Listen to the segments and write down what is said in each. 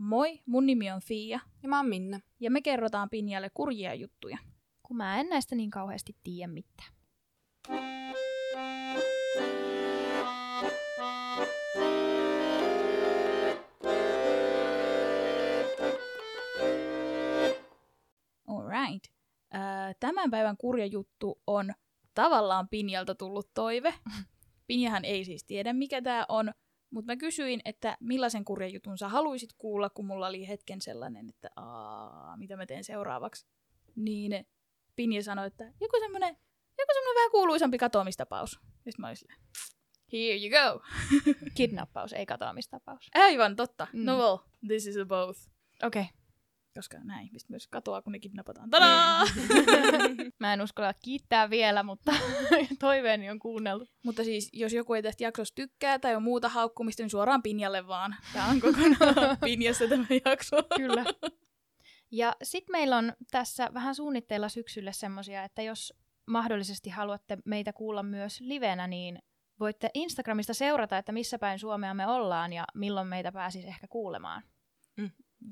Moi, mun nimi on Fia, Ja mä oon Minna. ja me kerrotaan Pinjalle kurjia juttuja. Kun mä en näistä niin kauheasti tiedä mitään. Alright. Äh, tämän päivän kurja juttu on tavallaan Pinjalta tullut toive. Pinjahan ei siis tiedä, mikä tämä on, mutta mä kysyin, että millaisen kurjan jutun sä haluaisit kuulla, kun mulla oli hetken sellainen, että Aa, mitä mä teen seuraavaksi. Niin Pinja sanoi, että joku semmonen, joku semmonen vähän kuuluisampi katoamistapaus. Ja mä olin here you go. Kidnappaus, ei katoamistapaus. Aivan totta. Mm. No well, this is a both. Okei. Okay. Koska näin ihmiset myös katoaa, kun ne kidnapataan. Tadaa! Mä en uskalla kiittää vielä, mutta toiveeni on kuunneltu. Mutta siis, jos joku ei tästä jaksosta tykkää tai on muuta haukkumista, niin suoraan Pinjalle vaan. Tämä on kokonaan Pinjassa tämä jakso. Kyllä. Ja sitten meillä on tässä vähän suunnitteilla syksylle semmosia, että jos mahdollisesti haluatte meitä kuulla myös livenä, niin voitte Instagramista seurata, että missä päin Suomea me ollaan ja milloin meitä pääsisi ehkä kuulemaan.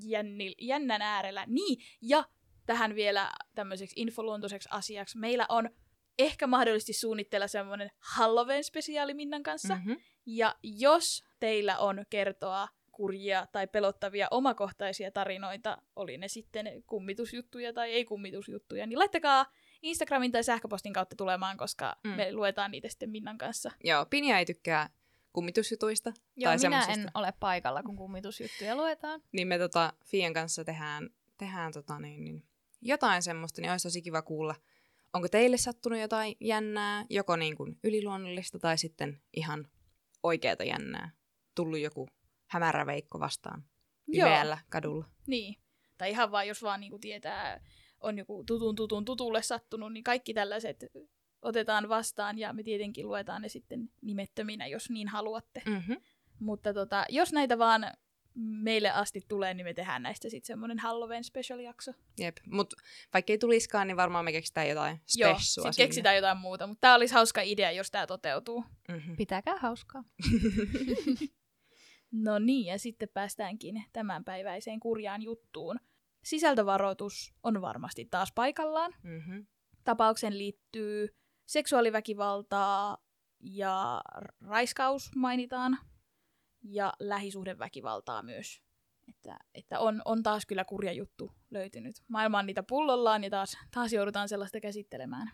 Jännil, jännän äärellä. Niin, ja tähän vielä tämmöiseksi infoluontoiseksi asiaksi. Meillä on ehkä mahdollisesti suunnitteilla semmoinen Halloween-spesiaali Minnan kanssa. Mm. Mm-hmm. Ja jos teillä on kertoa kurjia tai pelottavia omakohtaisia tarinoita, oli ne sitten kummitusjuttuja tai ei kummitusjuttuja, niin laittakaa Instagramin tai sähköpostin kautta tulemaan, koska mm. Mm. me luetaan niitä sitten Minnan kanssa. Joo, Pinja ei tykkää kummitusjutuista. Joo, tai minä semmosista. en ole paikalla, kun kummitusjuttuja luetaan. Niin me tota, Fian kanssa tehdään, tehdään tota, niin, niin, jotain semmoista, niin olisi tosi kiva kuulla. Onko teille sattunut jotain jännää, joko niin kuin yliluonnollista tai sitten ihan oikeata jännää? Tullut joku hämärä veikko vastaan Joo. pimeällä kadulla. Niin. Tai ihan vaan, jos vaan niinku tietää, on joku tutun tutun tutulle sattunut, niin kaikki tällaiset otetaan vastaan ja me tietenkin luetaan ne sitten nimettöminä, jos niin haluatte. Mm-hmm. Mutta tota, jos näitä vaan meille asti tulee, niin me tehdään näistä sitten semmoinen Halloween special-jakso. Jep, mutta vaikka ei tuliskaan, niin varmaan me keksitään jotain Joo, spessua sitten keksitään jotain muuta, mutta tämä olisi hauska idea, jos tämä toteutuu. Mm-hmm. Pitäkää hauskaa. No niin, ja sitten päästäänkin tämänpäiväiseen kurjaan juttuun. Sisältövaroitus on varmasti taas paikallaan. Mm-hmm. Tapaukseen liittyy seksuaaliväkivaltaa ja raiskaus mainitaan ja lähisuhdeväkivaltaa myös. Että, että on, on taas kyllä kurja juttu löytynyt. Maailma on niitä pullollaan ja taas, taas joudutaan sellaista käsittelemään.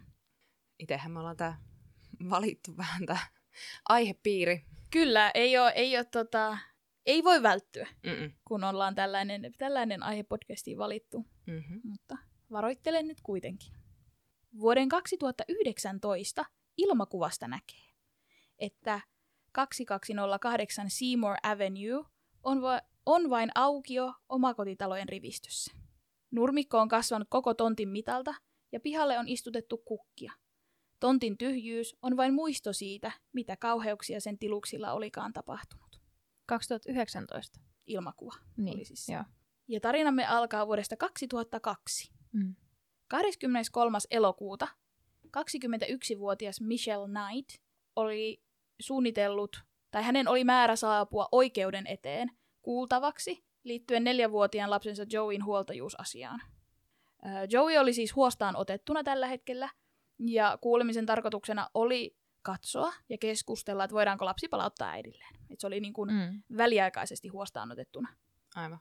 Itsehän me ollaan tää valittu vähän tää aihepiiri. Kyllä, ei, ole, ei, ole, tota, ei voi välttyä, Mm-mm. kun ollaan tällainen, tällainen aihepodcastiin valittu. Mm-hmm. mutta varoittelen nyt kuitenkin. Vuoden 2019 ilmakuvasta näkee, että 2208 Seymour Avenue on, va- on vain aukio omakotitalojen rivistössä. Nurmikko on kasvanut koko tontin mitalta ja pihalle on istutettu kukkia. Tontin tyhjyys on vain muisto siitä, mitä kauheuksia sen tiluksilla olikaan tapahtunut. 2019. Ilmakuva Niin, oli siis joo. Ja tarinamme alkaa vuodesta 2002. Mm. 23. elokuuta 21-vuotias Michelle Knight oli suunnitellut, tai hänen oli määrä saapua oikeuden eteen kuultavaksi liittyen neljävuotiaan lapsensa Joeyn huoltajuusasiaan. Joey oli siis huostaan otettuna tällä hetkellä, ja kuulemisen tarkoituksena oli katsoa ja keskustella, että voidaanko lapsi palauttaa äidilleen. Et se oli niin kuin Mm. väliaikaisesti huostaan otettuna. Aivan.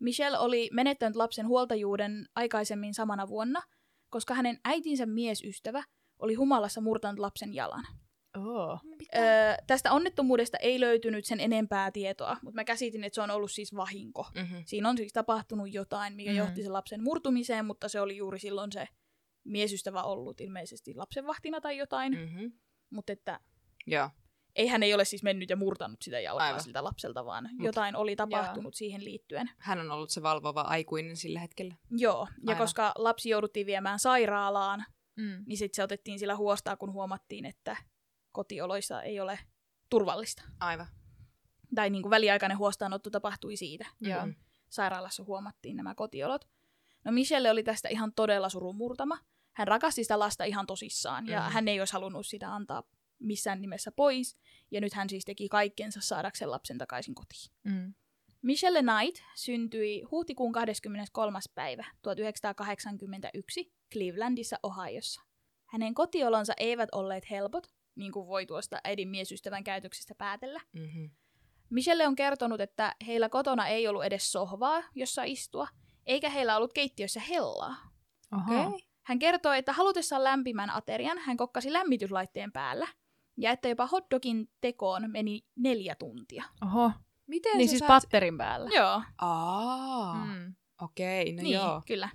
Michelle oli menettänyt lapsen huoltajuuden aikaisemmin samana vuonna, koska hänen äitinsä miesystävä oli humalassa murtanut lapsen jalan. Oh. Öö, tästä onnettomuudesta ei löytynyt sen enempää tietoa, mutta mä käsitin, että se on ollut siis vahinko. Mm-hmm. Siinä on siis tapahtunut jotain, mikä Mhm. johti sen lapsen murtumiseen, mutta se oli juuri silloin se miesystävä ollut ilmeisesti lapsenvahtina tai jotain. Mm. Mm-hmm. Mutta että Joo. Ei hän ei ole siis mennyt ja murtanut sitä jalkaa Aivan. siltä lapselta, vaan Mut- jotain oli tapahtunut siihen liittyen. Hän on ollut se valvova aikuinen sillä hetkellä. Joo, ja Aivan. koska lapsi jouduttiin viemään sairaalaan, Mm. niin sitten se otettiin sillä huostaa, kun huomattiin, että kotioloissa ei ole turvallista. Aivan. Tai niin kuin väliaikainen huostaanotto tapahtui siitä. Joo. Mm-hmm. Sairaalassa huomattiin nämä kotiolot. No Michelle oli tästä ihan todella surumurtama. Hän rakasti sitä lasta ihan tosissaan ja Mhm. hän ei olisi halunnut sitä antaa missään nimessä pois. Ja nyt hän siis teki kaikkensa saadakseen lapsen takaisin kotiin. Mm. Michelle Knight syntyi huhtikuun 23. päivä 1981 Clevelandissa, Ohiossa. Hänen kotiolonsa eivät olleet helpot, niin kuin voi tuosta äidin miesystävän käytöksestä päätellä. Mm-hmm. Michelle on kertonut, että heillä kotona ei ollut edes sohvaa, jossa istua, eikä heillä ollut keittiössä hellaa. Oho. Okei. Hän kertoi, että halutessaan lämpimän aterian hän kokkasi lämmityslaitteen päällä, ja että jopa hotdogin tekoon meni neljä tuntia. Oho. Miten Niin siis saat... patterin päällä. Joo, Aa, mm. Okei, no niin, joo. kyllä.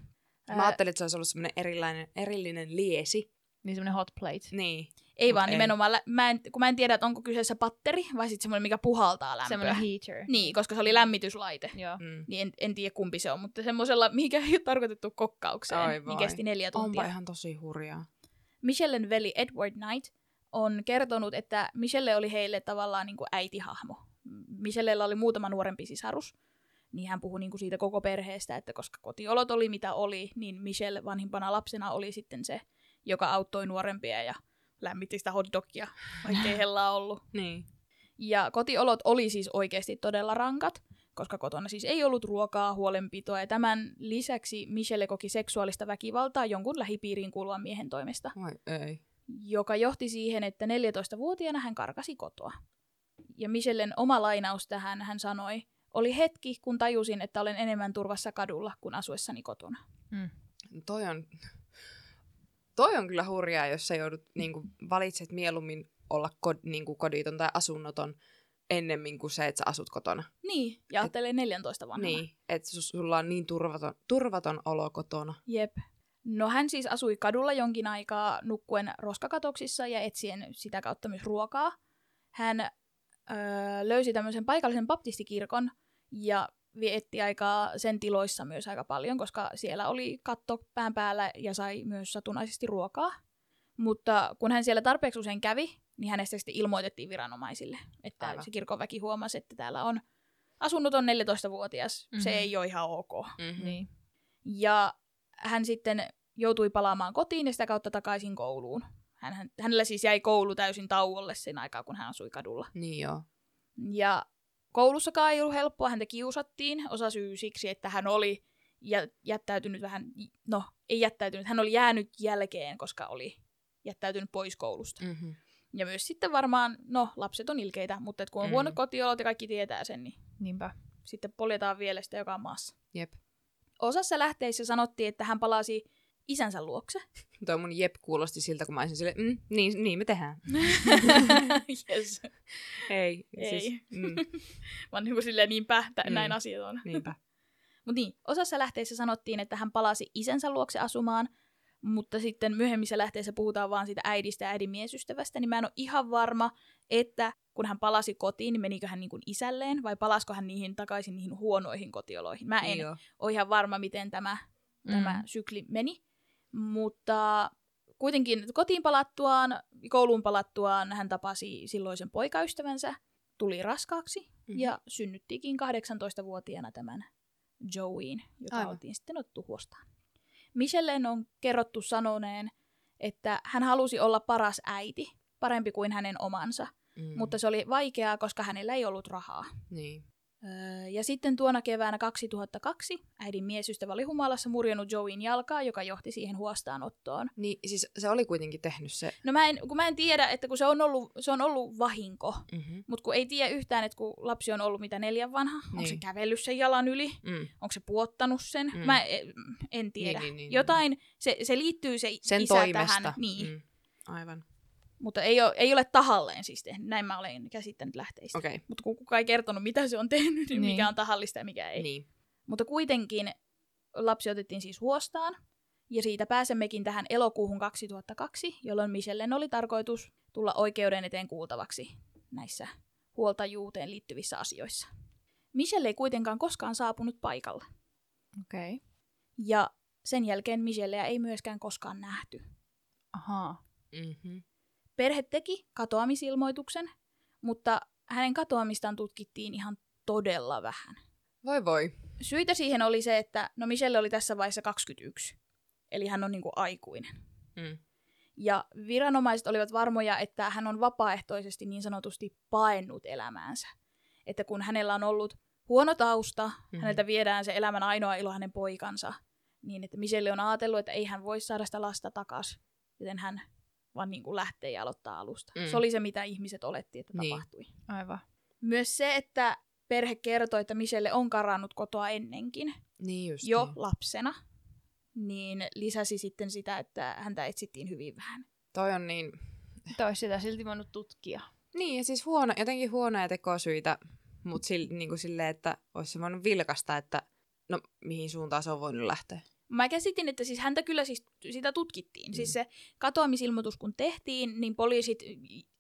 Mä ajattelin, että se olisi ollut semmoinen erillinen, erillinen liesi. Niin semmoinen hot plate. Niin. Ei Mut vaan ei. nimenomaan, lä- mä en, kun mä en tiedä, että onko kyseessä patteri vai sitten semmoinen, mikä puhaltaa lämpöä. Semmoinen heater. Niin, koska se oli lämmityslaite. Joo. Mm. Niin en, en tiedä kumpi se on, mutta semmoisella, mikä ei ole tarkoitettu kokkaukseen, Ai niin kesti neljä tuntia. Onpa ihan tosi hurjaa. Michellen veli Edward Knight on kertonut, että Michelle oli heille tavallaan niin kuin äitihahmo. Michellellä oli muutama nuorempi sisarus, niin hän puhui niin kuin siitä koko perheestä, että koska kotiolot oli mitä oli, niin Michelle vanhimpana lapsena oli sitten se, joka auttoi nuorempia ja lämmitti sitä hotdogia, vaikkei hellaa ollut. Niin. Ja kotiolot oli siis oikeasti todella rankat, koska kotona siis ei ollut ruokaa, huolenpitoa, ja tämän lisäksi Michelle koki seksuaalista väkivaltaa jonkun lähipiiriin kuuluvan miehen toimesta, Vai ei. Joka johti siihen, että 14-vuotiaana hän karkasi kotoa. Ja Michellen oma lainaus tähän, hän sanoi, oli hetki, kun tajusin, että olen enemmän turvassa kadulla kuin asuessani kotona. Mm. Toi on, toi on kyllä hurjaa, jos sä joudut, niin kuin, valitset mieluummin olla kod, niin kuin koditon tai asunnoton ennemmin kuin se, että sä asut kotona. Niin, ja ajattelee 14 vanhana. Niin, että sulla on niin turvaton, turvaton olo kotona. Jep. No hän siis asui kadulla jonkin aikaa nukkuen roskakatoksissa ja etsien sitä kautta myös ruokaa. Hän öö, löysi tämmöisen paikallisen baptistikirkon ja vietti aikaa sen tiloissa myös aika paljon, koska siellä oli katto pään päällä ja sai myös satunnaisesti ruokaa. Mutta kun hän siellä tarpeeksi usein kävi, niin hänestä sitten ilmoitettiin viranomaisille, että Aivan. se kirkon väki huomasi, että täällä on asunnoton 14-vuotias. Se Mhm. ei ole ihan ok. Mm-hmm. Niin. Ja hän sitten joutui palaamaan kotiin ja sitä kautta takaisin kouluun. Hän, hän, hänellä siis jäi koulu täysin tauolle sen aikaa, kun hän asui kadulla. Niin joo. Ja koulussakaan ei ollut helppoa, häntä kiusattiin. Osa syy siksi, että hän oli jä, jättäytynyt vähän, no ei jättäytynyt, hän oli jäänyt jälkeen, koska oli jättäytynyt pois koulusta. Mm-hmm. Ja myös sitten varmaan, no lapset on ilkeitä, mutta et kun on Mm. mm. huonot kotiolot ja kaikki tietää sen, niin Niinpä. sitten poljetaan vielä sitä joka maassa. Jep. Osassa lähteissä sanottiin, että hän palasi isänsä luokse. Toi mun jep kuulosti siltä, kun mä olisin silleen, mm, niin, niin me tehdään. yes. Ei. Ei. Siis, mm, Vaan niin kuin silleen niinpä, tä- Mm. näin asiat on. niinpä. Mutta niin, osassa lähteissä sanottiin, että hän palasi isänsä luokse asumaan, mutta sitten myöhemmissä lähteissä puhutaan vaan siitä äidistä ja äidin miesystävästä, niin mä en ole ihan varma, että kun hän palasi kotiin, niin menikö hän niin kuin isälleen vai palasko hän niihin takaisin niihin huonoihin kotioloihin. Mä en joo. ole ihan varma, miten tämä, tämä Mm. sykli meni, mutta kuitenkin kotiin palattuaan, kouluun palattuaan hän tapasi silloisen poikaystävänsä, tuli raskaaksi Mhm. ja synnyttikin 18-vuotiaana tämän Joeyin, jota Aivan. oltiin sitten otettu huostaan. Michellen on kerrottu sanoneen, että hän halusi olla paras äiti, parempi kuin hänen omansa, Mm. mutta se oli vaikeaa, koska hänellä ei ollut rahaa. Niin. Öö, Ja sitten tuona keväänä 2002 äidin miesystävä oli humalassa murjonnut Joeyn jalkaa, joka johti siihen huostaanottoon. Niin, siis se oli kuitenkin tehnyt se. No mä en, kun mä en tiedä, että kun se on ollut, se on ollut vahinko, Mm-hmm. mutta kun ei tiedä yhtään, että kun lapsi on ollut mitä neljän vanha, niin. onko se Niin. kävellyt sen jalan yli, Mm. onko se puottanut sen, Mm. mä en, en tiedä. Niin, niin, niin, Jotain, se, se liittyy se Sen isä toimesta. tähän, niin. Mm. Aivan. Mutta ei ole, ei ole tahalleen siis tehnyt, näin mä olen käsittänyt lähteistä. Okei. Okay. Mutta kun kukaan ei kertonut, mitä se on tehnyt, niin, Niin. mikä on tahallista ja mikä ei. Niin. Mutta kuitenkin lapsi otettiin siis huostaan, ja siitä pääsemmekin tähän elokuuhun 2002, jolloin Michellen oli tarkoitus tulla oikeuden eteen kuultavaksi näissä huoltajuuteen liittyvissä asioissa. Michelle ei kuitenkaan koskaan saapunut paikalle, Okei. Okay. ja sen jälkeen Michelleä ei myöskään koskaan nähty. Ahaa. Mm-hmm. Perhe teki katoamisilmoituksen, mutta hänen katoamistaan tutkittiin ihan todella vähän. Voi voi. Syitä siihen oli se, että no Michelle oli tässä vaiheessa 21, eli hän on niinku aikuinen. Mm. Ja viranomaiset olivat varmoja, että hän on vapaaehtoisesti niin sanotusti paennut elämäänsä. Että kun hänellä on ollut huono tausta, Mhm. mm. häneltä viedään se elämän ainoa ilo hänen poikansa, niin että Michelle on ajatellut, että ei hän voi saada sitä lasta takas, joten hän vaan niin kuin lähtee ja aloittaa alusta. Mm. Se oli se, mitä ihmiset oletti, että Niin. tapahtui. Aivan. Myös se, että perhe kertoi, että Michelle on karannut kotoa ennenkin, Niin just jo niin. lapsena, niin lisäsi sitten sitä, että häntä etsittiin hyvin vähän. Toi on niin... Tois sitä silti voinut tutkia. Niin, ja siis huono, jotenkin huonoja tekosyitä, mutta sil, niin kuin silleen, että olisi se voinut vilkasta, että no mihin suuntaan se on voinut lähteä. Mä käsitin, että siis häntä kyllä siis sitä tutkittiin. Mm. Mm. Siis se katoamisilmoitus kun tehtiin, niin poliisit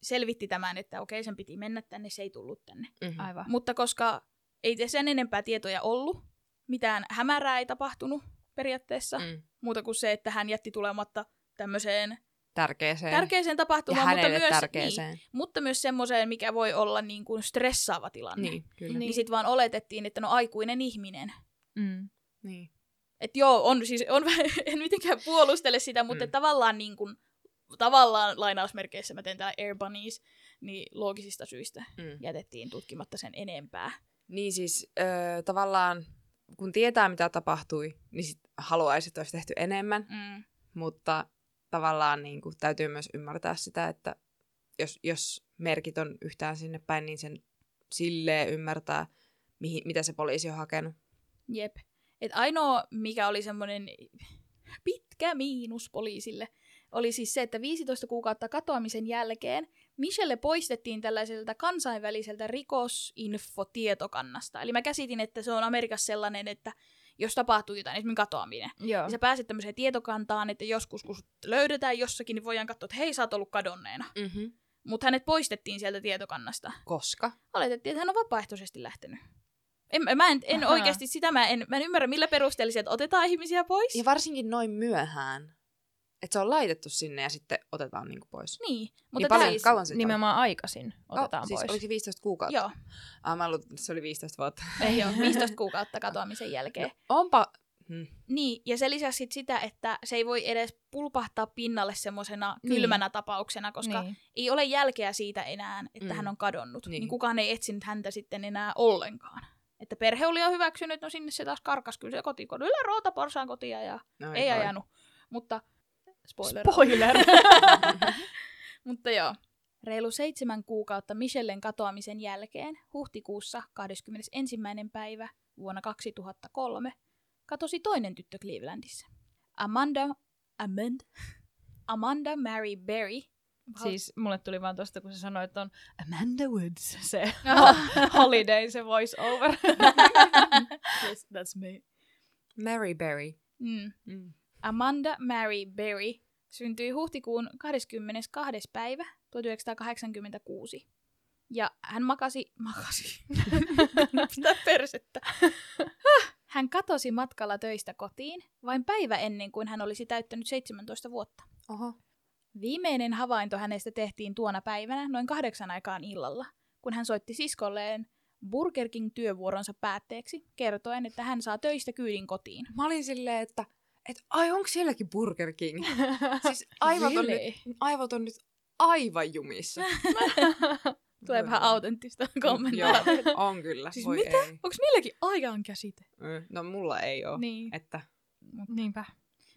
selvitti tämän, että okei sen piti mennä tänne, se ei tullut tänne. Mm-hmm. Aivan. Mutta koska ei sen enempää tietoja ollut, mitään hämärää ei tapahtunut periaatteessa, mm. Muuta kuin se, että hän jätti tulematta tämmöiseen Tärkeeseen. tärkeäseen ja tapahtumaan, mutta myös, tärkeeseen. Niin, mutta myös semmoiseen, mikä voi olla niin kuin stressaava tilanne. Niin, kyllä. Niin, Niin. niin sitten vaan oletettiin, että no aikuinen ihminen. Mm. niin. Et joo, on siis, on, en mitenkään puolustele sitä, mutta Mm. mm. tavallaan niin kuin, tavallaan lainausmerkeissä mä teen täällä Air Bunnies, niin loogisista syistä Mm. jätettiin tutkimatta sen enempää. Niin siis öö, tavallaan, kun tietää mitä tapahtui, niin sit haluaisi, että olisi tehty enemmän, Mm. mutta tavallaan niin kuin, täytyy myös ymmärtää sitä, että jos, jos merkit on yhtään sinne päin, niin sen silleen ymmärtää, mihin, mitä se poliisi on hakenut. Jep. Et ainoa, mikä oli semmoinen pitkä miinus poliisille, oli siis se, että 15 kuukautta katoamisen jälkeen Michelle poistettiin tällaiselta kansainväliseltä rikosinfotietokannasta. Eli mä käsitin, että se on Amerikassa sellainen, että jos tapahtuu jotain, esimerkiksi katoaminen, Joo. niin sä pääset tämmöiseen tietokantaan, että joskus kun löydetään jossakin, niin voidaan katsoa, että hei, sä oot ollut kadonneena. Mm-hmm. Mutta hänet poistettiin sieltä tietokannasta. Koska? Oletettiin, että hän on vapaaehtoisesti lähtenyt. En, mä en, en oikeasti sitä, mä en, mä en ymmärrä millä perusteella sieltä otetaan ihmisiä pois. Ja varsinkin noin myöhään. Että se on laitettu sinne ja sitten otetaan niinku pois. Niin, mutta Niin paljon, tää- kauan sitten Nimenomaan aikaisin otetaan oh, siis pois. Oliko se 15 kuukautta? Joo, Ah, mä luulen, että se oli 15 vuotta. ei ole, 15 kuukautta katoamisen jälkeen. No, onpa... Hmm. Niin, ja se lisäsi sit sitä, että se ei voi edes pulpahtaa pinnalle semmoisena Niin. kylmänä tapauksena, koska niin. ei ole jälkeä siitä enää, että Mm. hän on kadonnut. Niin. Niin. niin kukaan ei etsinyt häntä sitten enää ollenkaan. Että perhe oli jo hyväksynyt, no sinne se taas karkas kyllä se kotikodilla rootaporsaan kotia ja No, ei voi. ajanut. Mutta spoiler. Spoiler! Mutta joo. Reilu seitsemän kuukautta Michellen katoamisen jälkeen, huhtikuussa 21. päivä vuonna 2003, katosi toinen tyttö Clevelandissa. Amanda, Amanda, Amanda Mary Berry. Siis mulle tuli vaan tosta, kun se sanoi, että on Amanda Woods, se Oh. Holiday, se voice over. yes, that's me. Mary Berry. Mm. Mm. Amanda Mary Berry syntyi huhtikuun 22. päivä 1986. Ja hän makasi... Makasi. Mitä persettä? hän katosi matkalla töistä kotiin vain päivä ennen kuin hän olisi täyttänyt 17 vuotta. Oho. Viimeinen havainto hänestä tehtiin tuona päivänä noin kahdeksan aikaan illalla, kun hän soitti siskolleen Burger King työvuoronsa päätteeksi, kertoen, että hän saa töistä kyydin kotiin. Mä olin silleen, että et, ai onko sielläkin Burger King? siis aivot on, nyt, aivot on nyt aivan jumissa. Tulee vähän autenttista kommentoida. Joo, on kyllä. Siis Voi mitä? Onko niilläkin ajan käsite? Ö, No mulla ei ole. Niin. Että, Niinpä.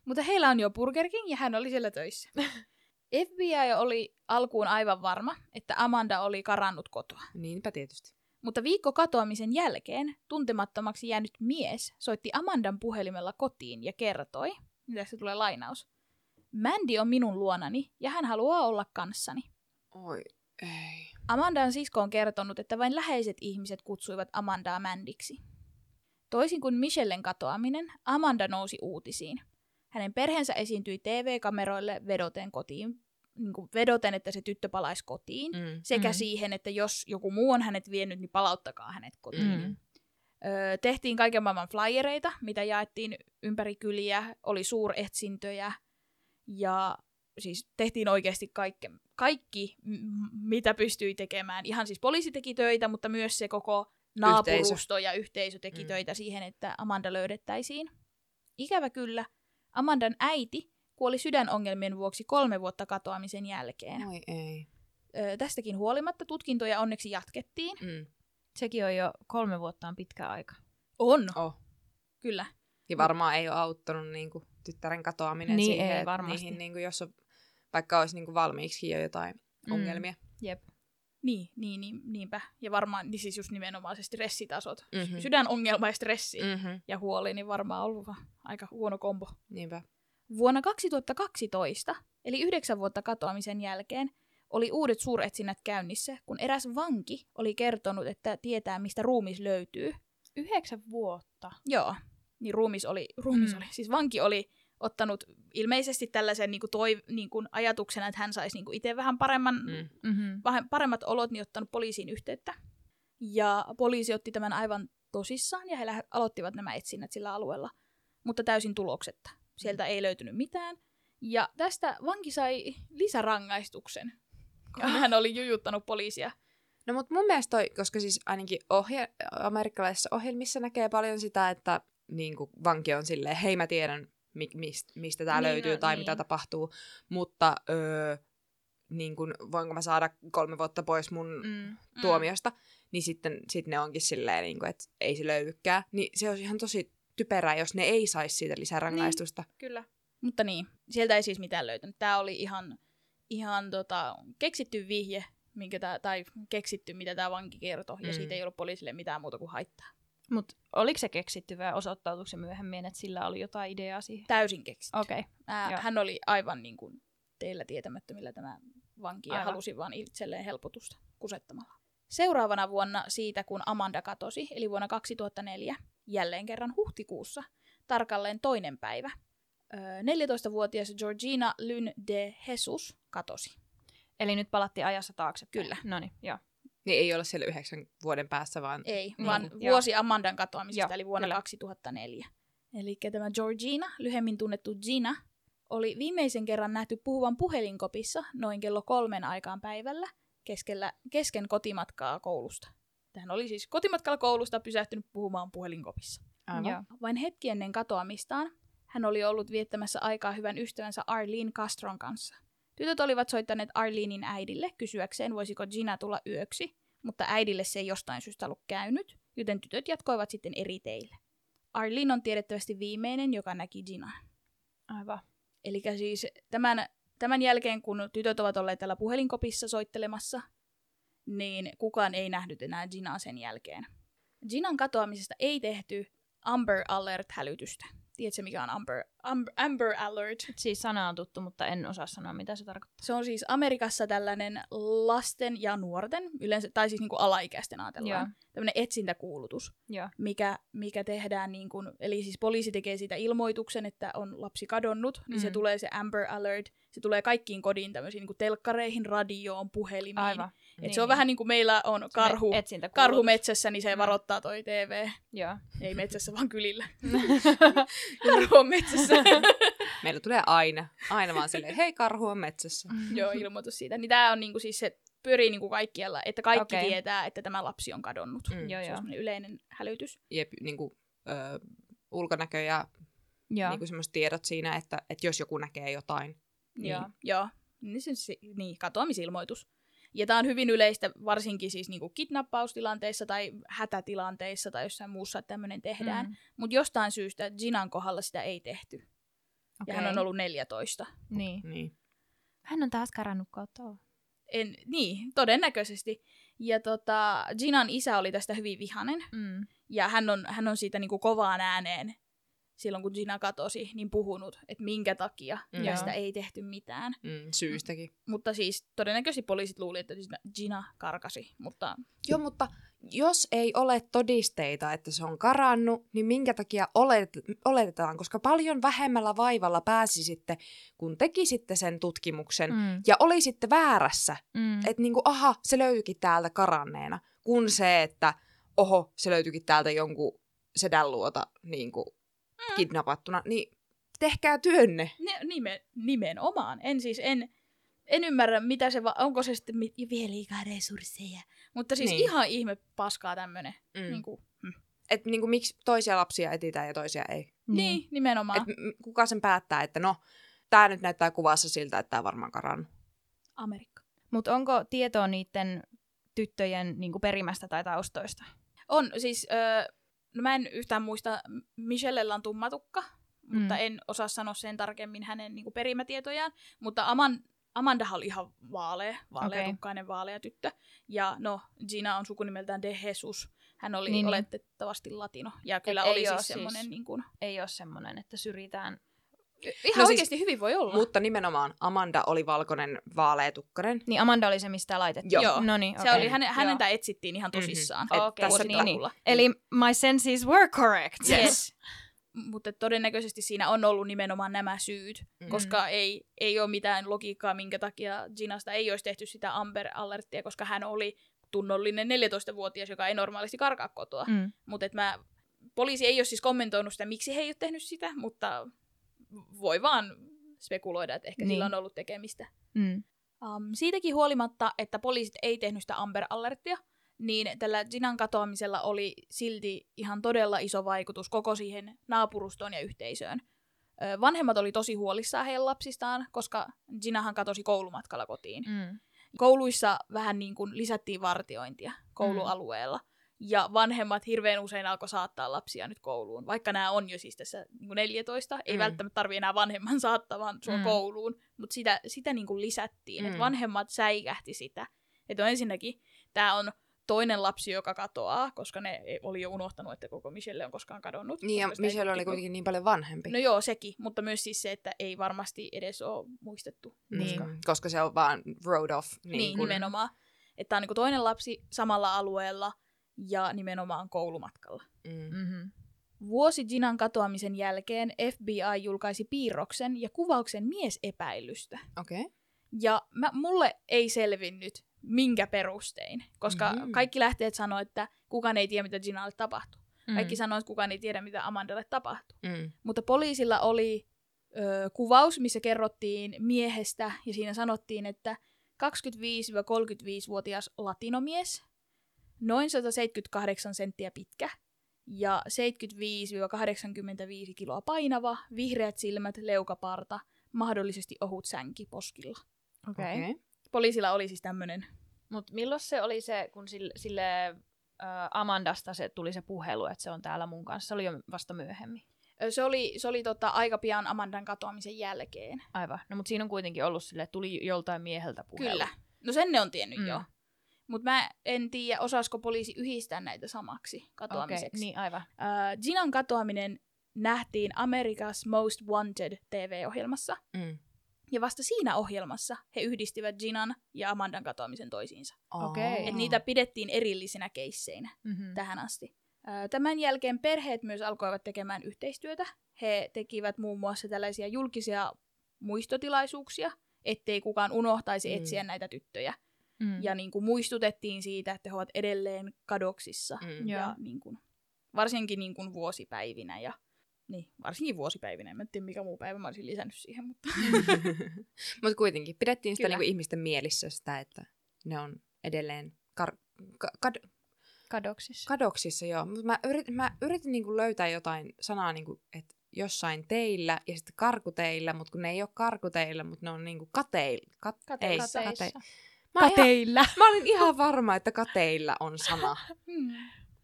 Mutta heillä on jo Burger King ja hän oli siellä töissä. FBI oli alkuun aivan varma, että Amanda oli karannut kotoa. niinpä tietysti. Mutta viikko katoamisen jälkeen tuntemattomaksi jäänyt mies soitti Amandan puhelimella kotiin ja kertoi, ja tässä tulee lainaus, Mandy on minun luonani ja hän haluaa olla kanssani. Oi, ei. Amandan sisko on kertonut, että vain läheiset ihmiset kutsuivat Amandaa Mandiksi. Toisin kuin Michellen katoaminen, Amanda nousi uutisiin. Hänen perheensä esiintyi TV-kameroille vedoten kotiin, niin kuin vedoten, että se tyttö palaisi kotiin, Mm. sekä Mm. siihen, että jos joku muu on hänet vienyt, niin palauttakaa hänet kotiin. Mm. Öö, tehtiin kaiken maailman flyereita, mitä jaettiin ympäri kyliä, oli suuretsintöjä ja siis tehtiin oikeasti kaikke, kaikki, mitä pystyi tekemään. Ihan siis poliisi teki töitä, mutta myös se koko naapurusto ja yhteisö teki Mm. töitä siihen, että Amanda löydettäisiin. Ikävä kyllä, Amandan äiti kuoli sydänongelmien vuoksi kolme vuotta katoamisen jälkeen. Oi ei. Öö, tästäkin huolimatta tutkintoja onneksi jatkettiin. Mm. Sekin on jo kolme vuotta on pitkä aika. On, Oh. kyllä. Ja varmaan ei ole auttanut niin kuin, tyttären katoaminen Niin, siihen, ei varmasti. niihin, niin kuin, jos on, vaikka olisi niin kuin, valmiiksi jo jotain Mm. ongelmia. Jep. Niin, niin, niin, niinpä. Ja varmaan niin siis just nimenomaan se stressitasot. Mhm. Mm. Sydänongelma ja stressi mm. Mm-hmm. ja huoli, niin varmaan ollut aika huono kombo. Niinpä. Vuonna 2012, eli yhdeksän vuotta katoamisen jälkeen, oli uudet suuretsinnät käynnissä, kun eräs vanki oli kertonut, että tietää, mistä ruumis löytyy. Yhdeksän vuotta. Joo, niin ruumis oli, ruumis Mm. oli, siis vanki oli ottanut ilmeisesti tällaisen niin kuin toi, niin kuin ajatuksena, että hän saisi niin kuin itse vähän paremman, Mm. Mm-hmm. vähän paremmat olot, niin ottanut poliisiin yhteyttä. Ja poliisi otti tämän aivan tosissaan ja he aloittivat nämä etsinnät sillä alueella, mutta täysin tuloksetta. Sieltä ei löytynyt mitään. Ja tästä vanki sai lisärangaistuksen, kun hän oli jujuttanut poliisia. No mutta mun mielestä toi, koska siis ainakin ohje, amerikkalaisissa ohjelmissa näkee paljon sitä, että niin kuin vanki on silleen, hei mä tiedän mi- mist, mistä tämä Niin, löytyy no, tai niin. mitä tapahtuu, mutta öö, niin kuin, voinko mä saada kolme vuotta pois mun Mm. tuomiosta, niin sitten sit ne onkin silleen, niin kuin, että ei se löydykään. Niin se olisi ihan tosi typerää, jos ne ei saisi siitä lisärangaistusta. Kyllä. Mutta niin, sieltä ei siis mitään löytänyt. Tämä oli ihan, ihan tota, keksitty vihje, minkä tää, tai keksitty, mitä tämä vanki kertoi, ja Mm. siitä ei ollut poliisille mitään muuta kuin haittaa. Mutta oliko se keksitty vai osoittautuiko se myöhemmin, että sillä oli jotain ideaa siihen? Täysin keksitty. Okei. Ää, joo. hän oli aivan niin kuin teillä tietämättömillä tämä vanki ja halusi vain itselleen helpotusta kusettamalla. Seuraavana vuonna siitä, kun Amanda katosi, eli vuonna 2004, jälleen kerran huhtikuussa, tarkalleen toinen päivä, öö, 14-vuotias Georgina Lyn de Jesus katosi. Eli nyt palattiin ajassa taaksepäin. Kyllä. No niin, joo. Niin ei ole siellä yhdeksän vuoden päässä, vaan Ei, Niin, vaan joo. vuosi Amandan katoamisesta, Joo, eli vuonna kyllä. 2004. Eli tämä Georgina, lyhemmin tunnettu Gina, oli viimeisen kerran nähty puhuvan puhelinkopissa noin kello kolmen aikaan päivällä keskellä, kesken kotimatkaa koulusta. Hän oli siis kotimatkalla koulusta pysähtynyt puhumaan puhelinkopissa. aivan. Joo. Vain hetki ennen katoamistaan hän oli ollut viettämässä aikaa hyvän ystävänsä Arlene Castron kanssa. Tytöt olivat soittaneet Arlenein äidille kysyäkseen, voisiko Gina tulla yöksi, mutta äidille se ei jostain syystä ollut käynyt, joten tytöt jatkoivat sitten eri teille. Arlene on tiedettävästi viimeinen, joka näki Ginan. Aivan. Eli siis tämän, tämän jälkeen, kun tytöt ovat olleet täällä puhelinkopissa soittelemassa, niin kukaan ei nähnyt enää Ginaa sen jälkeen. Ginan katoamisesta ei tehty Amber Alert-hälytystä. Tiedätkö, mikä on Amber, Amber, Amber Alert? Siis sana on tuttu, mutta en osaa sanoa, mitä se tarkoittaa. Se on siis Amerikassa tällainen lasten ja nuorten, yleensä, tai siis niin kuin alaikäisten ajatellaan, Joo. tämmöinen etsintäkuulutus, Joo. mikä, mikä tehdään, niin kuin, eli siis poliisi tekee siitä ilmoituksen, että on lapsi kadonnut, niin se Mm. tulee se Amber Alert, se tulee kaikkiin kodin tämmöisiin niin kuin telkkareihin, radioon, puhelimiin. Aivan. Et se on vähän niin kuin meillä on karhu, Etsintä karhu metsässä, niin se Mm. varoittaa toi TV. Joo. Ei metsässä, vaan kylillä. Karhu on metsässä. Meillä tulee aina, aina vaan silleen, hei karhu on metsässä. Joo, ilmoitus siitä. Niin tämä on niinku siis se pyörii niinku kaikkialla, että kaikki Okei. tietää, että tämä lapsi on kadonnut. Mm. Joo, Se on yleinen hälytys. Jep, niin kuin, ö, ulkonäkö ja Joo. niin kuin semmoiset tiedot siinä, että, että jos joku näkee jotain. Niin. Joo. Joo. Niin, se, niin, katoamisilmoitus. Ja tämä on hyvin yleistä varsinkin siis niinku kidnappaustilanteissa tai hätätilanteissa tai jossain muussa, että tämmöinen tehdään. Mm. Mutta jostain syystä Ginan kohdalla sitä ei tehty. Okay. Ja hän on ollut 14. Niin. Niin. Hän on taas karannut kotoa. En, niin, todennäköisesti. Ja tota, Ginan isä oli tästä hyvin vihanen. Mm. Ja hän on, hän on siitä niinku kovaan ääneen silloin, kun Gina katosi, niin puhunut, että minkä takia Mm. tästä Joo. ei tehty mitään. Mm, syystäkin. Mutta siis todennäköisesti poliisit luuli, että Gina- Gina karkasi, mutta Joo, mutta jos ei ole todisteita, että se on karannut, niin minkä takia olet, oletetaan, koska paljon vähemmällä vaivalla pääsisitte, kun tekisitte sen tutkimuksen Mm. ja olisitte väärässä, Mm. että niinku, aha, se löytyikin täältä karanneena, kun se, että oho, se löytyikin täältä jonkun sedän luota niinku, kidnapattuna, niin tehkää työnne. ne, nime, nimenomaan. En siis, en, en ymmärrä, mitä se va- onko se sitten mit- vielä liikaa resursseja. Mutta siis Niin. niin. ihan ihme paskaa tämmönen. Mm. Mm. Niin, kuin, mm. Et niinku, miksi toisia lapsia etsitään ja toisia ei. niin. niin, nimenomaan. Et kuka sen päättää, että no, tämä nyt näyttää kuvassa siltä, että tämä varmaan karannut. Amerikka. Mutta onko tietoa niiden tyttöjen niin kuin perimästä tai taustoista? On siis, öö, no mä en yhtään muista, Michellellä on tummatukka, mm. mutta en osaa sanoa sen tarkemmin hänen niin kuin perimätietojaan, mutta Aman, Amanda oli ihan vaalea, vaaleatukkainen okay. vaalea tyttö. Ja no, Gina on sukunimeltään De Jesus. Hän oli niin, oletettavasti latino. Ja kyllä Et oli siis semmoinen... Siis, niin kuin... Ei ole semmoinen, että syrjitään Ihan no oikeasti siis, hyvin voi olla. Mutta nimenomaan Amanda oli valkoinen vaaleetukkainen. Niin Amanda oli se, mistä laitettiin. Joo. No niin, okay. Se oli, hänen, hänentä etsittiin ihan tosissaan. Mm-hmm. Okay. Tässä niin, niin. Eli my senses were correct. Yes. yes. Mutta todennäköisesti siinä on ollut nimenomaan nämä syyt, mm-hmm. koska ei, ei ole mitään logiikkaa, minkä takia Ginasta ei olisi tehty sitä Amber Alerttia, koska hän oli tunnollinen 14-vuotias, joka ei normaalisti karkaa kotoa. Mm. Mutta mä, poliisi ei ole siis kommentoinut sitä, miksi he ei ole tehnyt sitä, mutta voi vaan spekuloida, että ehkä niin. sillä on ollut tekemistä. Mm. Um, siitäkin huolimatta, että poliisit ei tehnyt sitä Amber Alerttia, niin tällä Ginan katoamisella oli silti ihan todella iso vaikutus koko siihen naapurustoon ja yhteisöön. Ö, vanhemmat oli tosi huolissaan heidän lapsistaan, koska Ginahan katosi koulumatkalla kotiin. Mm. Kouluissa vähän niin kuin lisättiin vartiointia koulualueella. Mm. Ja vanhemmat hirveän usein alkoi saattaa lapsia nyt kouluun, vaikka nämä on jo siis tässä niin kuin 14. Ei mm. välttämättä tarvi enää vanhemman saattamaan sua mm. kouluun, mutta sitä, sitä niin kuin lisättiin, mm. että vanhemmat säikähti sitä. Että on ensinnäkin, tämä on toinen lapsi, joka katoaa, koska ne oli jo unohtanut, että koko Michelle on koskaan kadonnut. Niin, ja Michelle oli kuitenkin niin paljon vanhempi. No joo, sekin, mutta myös siis se, että ei varmasti edes ole muistettu. Niin. Koska, koska se on vaan road off. Niin, niin kun... nimenomaan. Että on niin toinen lapsi samalla alueella – ja nimenomaan koulumatkalla. Mm. Mm-hmm. Vuosi Ginan katoamisen jälkeen FBI julkaisi piirroksen ja kuvauksen miesepäilystä. Okay. Ja mä, mulle ei selvinnyt, minkä perustein, koska mm-hmm. kaikki lähteet sanoivat, että kukaan ei tiedä, mitä Ginalle tapahtui. Mm. Kaikki sanoivat, että kukaan ei tiedä, mitä Amandalle tapahtui. Mm. Mutta poliisilla oli ö, kuvaus, missä kerrottiin miehestä, ja siinä sanottiin, että 25-35-vuotias latinomies noin 178 senttiä pitkä ja 75-85 kiloa painava, vihreät silmät, leukaparta, mahdollisesti ohut sänki poskilla. Okei. Okay. Poliisilla oli siis tämmöinen. Mutta milloin se oli se, kun sille, sille äh, Amandasta se tuli se puhelu, että se on täällä mun kanssa? Se oli jo vasta myöhemmin. Se oli, se oli tota, aika pian Amandan katoamisen jälkeen. Aivan. No mutta siinä on kuitenkin ollut sille, että tuli joltain mieheltä puhelu. Kyllä. No sen ne on tiennyt mm. jo. Mutta mä en tiedä, osaisiko poliisi yhdistää näitä samaksi katoamiseksi. Okay, niin aivan. Uh, Ginan katoaminen nähtiin America's Most Wanted TV-ohjelmassa. Mm. Ja vasta siinä ohjelmassa he yhdistivät Ginan ja Amandan katoamisen toisiinsa. Okay. Et niitä pidettiin erillisinä keisseinä mm-hmm. tähän asti. Tämän jälkeen perheet myös alkoivat tekemään yhteistyötä. He tekivät muun muassa tällaisia julkisia muistotilaisuuksia, ettei kukaan unohtaisi mm. etsiä näitä tyttöjä. Mm. Ja niin kuin muistutettiin siitä, että he ovat edelleen kadoksissa. Mm. Ja niin kuin, varsinkin niin kuin vuosipäivinä. Ja, niin, varsinkin vuosipäivinä. En tiedä, mikä muu päivä mä olisin lisännyt siihen. Mutta Mut kuitenkin pidettiin sitä niin kuin ihmisten mielissä sitä, että ne on edelleen kar- ka- kad- kadoksissa. Kadoksissa, joo. Mutta mä yritin, mä yritin niin kuin löytää jotain sanaa, niin kuin, että jossain teillä ja sitten karkuteillä, mutta kun ne ei ole karkuteilla, mutta ne on niin kuin kateilla. Kat- Kate- ei, kateissa. Mä kateilla. Ihan, mä olin ihan varma, että kateilla on sana. Hmm.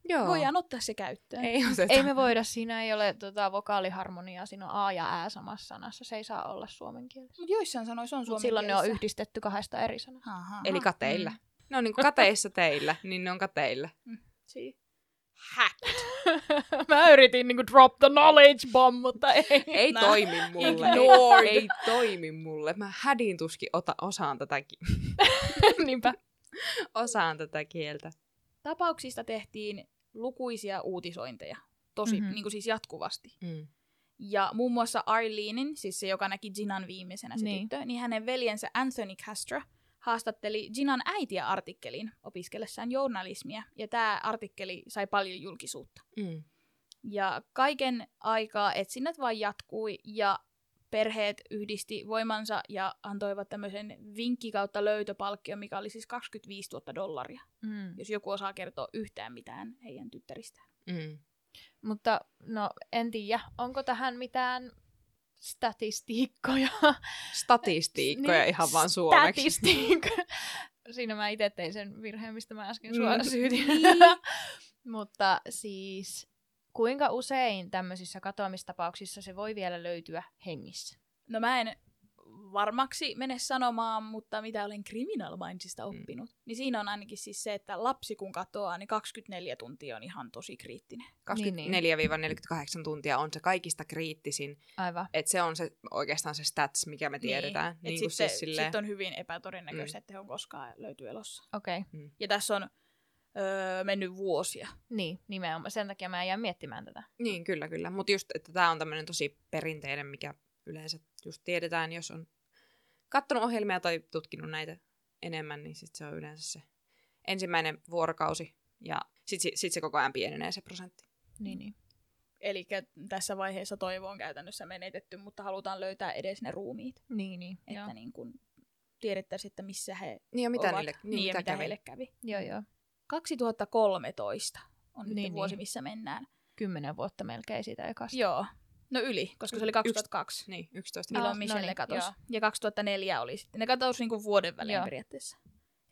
Joo. Voidaan ottaa se käyttöön. Ei, ei me voida, siinä ei ole tota, vokaaliharmoniaa, siinä on A ja Ä samassa sanassa, se ei saa olla suomen kielessä. Mutta joissain sanoissa on suomen Silloin ne on yhdistetty kahdesta eri sanasta. Eli kateilla. Mm. Ne on niin kateissa teillä, niin ne on kateilla. Mm. Si hacked. Mä yritin niinku drop the knowledge bomb, mutta ei. Ei Nää. toimi mulle. Ignored. Ei, ei toimi mulle. Mä hädin tuskin ota, osaan tätäkin. Niinpä. Osaan tätä kieltä. Tapauksista tehtiin lukuisia uutisointeja. Tosi, mm-hmm. niin kuin siis jatkuvasti. Mm. Ja muun muassa Arlenein, siis se, joka näki Ginan viimeisenä se niin. tyttö, niin hänen veljensä Anthony Castro – haastatteli Ginan äitiä artikkelin opiskellessaan journalismia, ja tämä artikkeli sai paljon julkisuutta. Mm. Ja kaiken aikaa etsinnät vain jatkui, ja perheet yhdisti voimansa ja antoivat tämmöisen vinkki kautta löytöpalkkion, mikä oli siis 25 000 dollaria, mm. jos joku osaa kertoa yhtään mitään heidän tyttäristään. Mm. Mutta no en tiedä, onko tähän mitään statistiikkoja. Statistiikkoja niin, ihan vaan suomeksi. Statistiikkoja. siinä mä itse tein sen virheen, mistä mä äsken Mm. sua syytin. Niin. Mutta siis kuinka usein tämmöisissä katoamistapauksissa se voi vielä löytyä hengissä? No mä en varmaksi mene sanomaan, mutta mitä olen Criminal Mindsista oppinut, mm. niin siinä on ainakin siis se, että lapsi kun katoaa, niin 24 tuntia on ihan tosi kriittinen. Niin, niin. 24-48 tuntia on se kaikista kriittisin. Aivan. Että se on se, oikeastaan se stats, mikä me tiedetään. Niin, Niin, niin kuin sitten, siis silleen, sit on hyvin epätodennäköistä, Mm. että he on koskaan löytyy elossa. Okei. Okay. Ja tässä on öö, mennyt vuosia. Niin, nimenomaan. Sen takia mä jään miettimään tätä. Niin, kyllä, kyllä. Mutta just, että tämä on tämmöinen tosi perinteinen, mikä yleensä just tiedetään, jos on kattonut ohjelmia tai tutkinut näitä enemmän, niin sit se on yleensä se ensimmäinen vuorokausi. Ja sitten sit se koko ajan pienenee se prosentti. Niin, niin. Eli tässä vaiheessa toivo on käytännössä menetetty, mutta halutaan löytää edes ne ruumiit. Niin, niin. Että Joo. niin kun tiedettäisiin, että missä he Niin ja mitä ovat. niille, niin, niin, mitä mitä kävi. heille kävi. joo, joo. 2013 on nyt Niin, vuosi, niin. missä mennään. Kymmenen vuotta melkein siitä ekasta. Joo. No yli, koska se oli Yksi- 2002. Niin, 11 milloin Michelle no niin, katosi. joo. Ja 2004 oli sitten. Ne katosi niinku vuoden välein Joo. periaatteessa.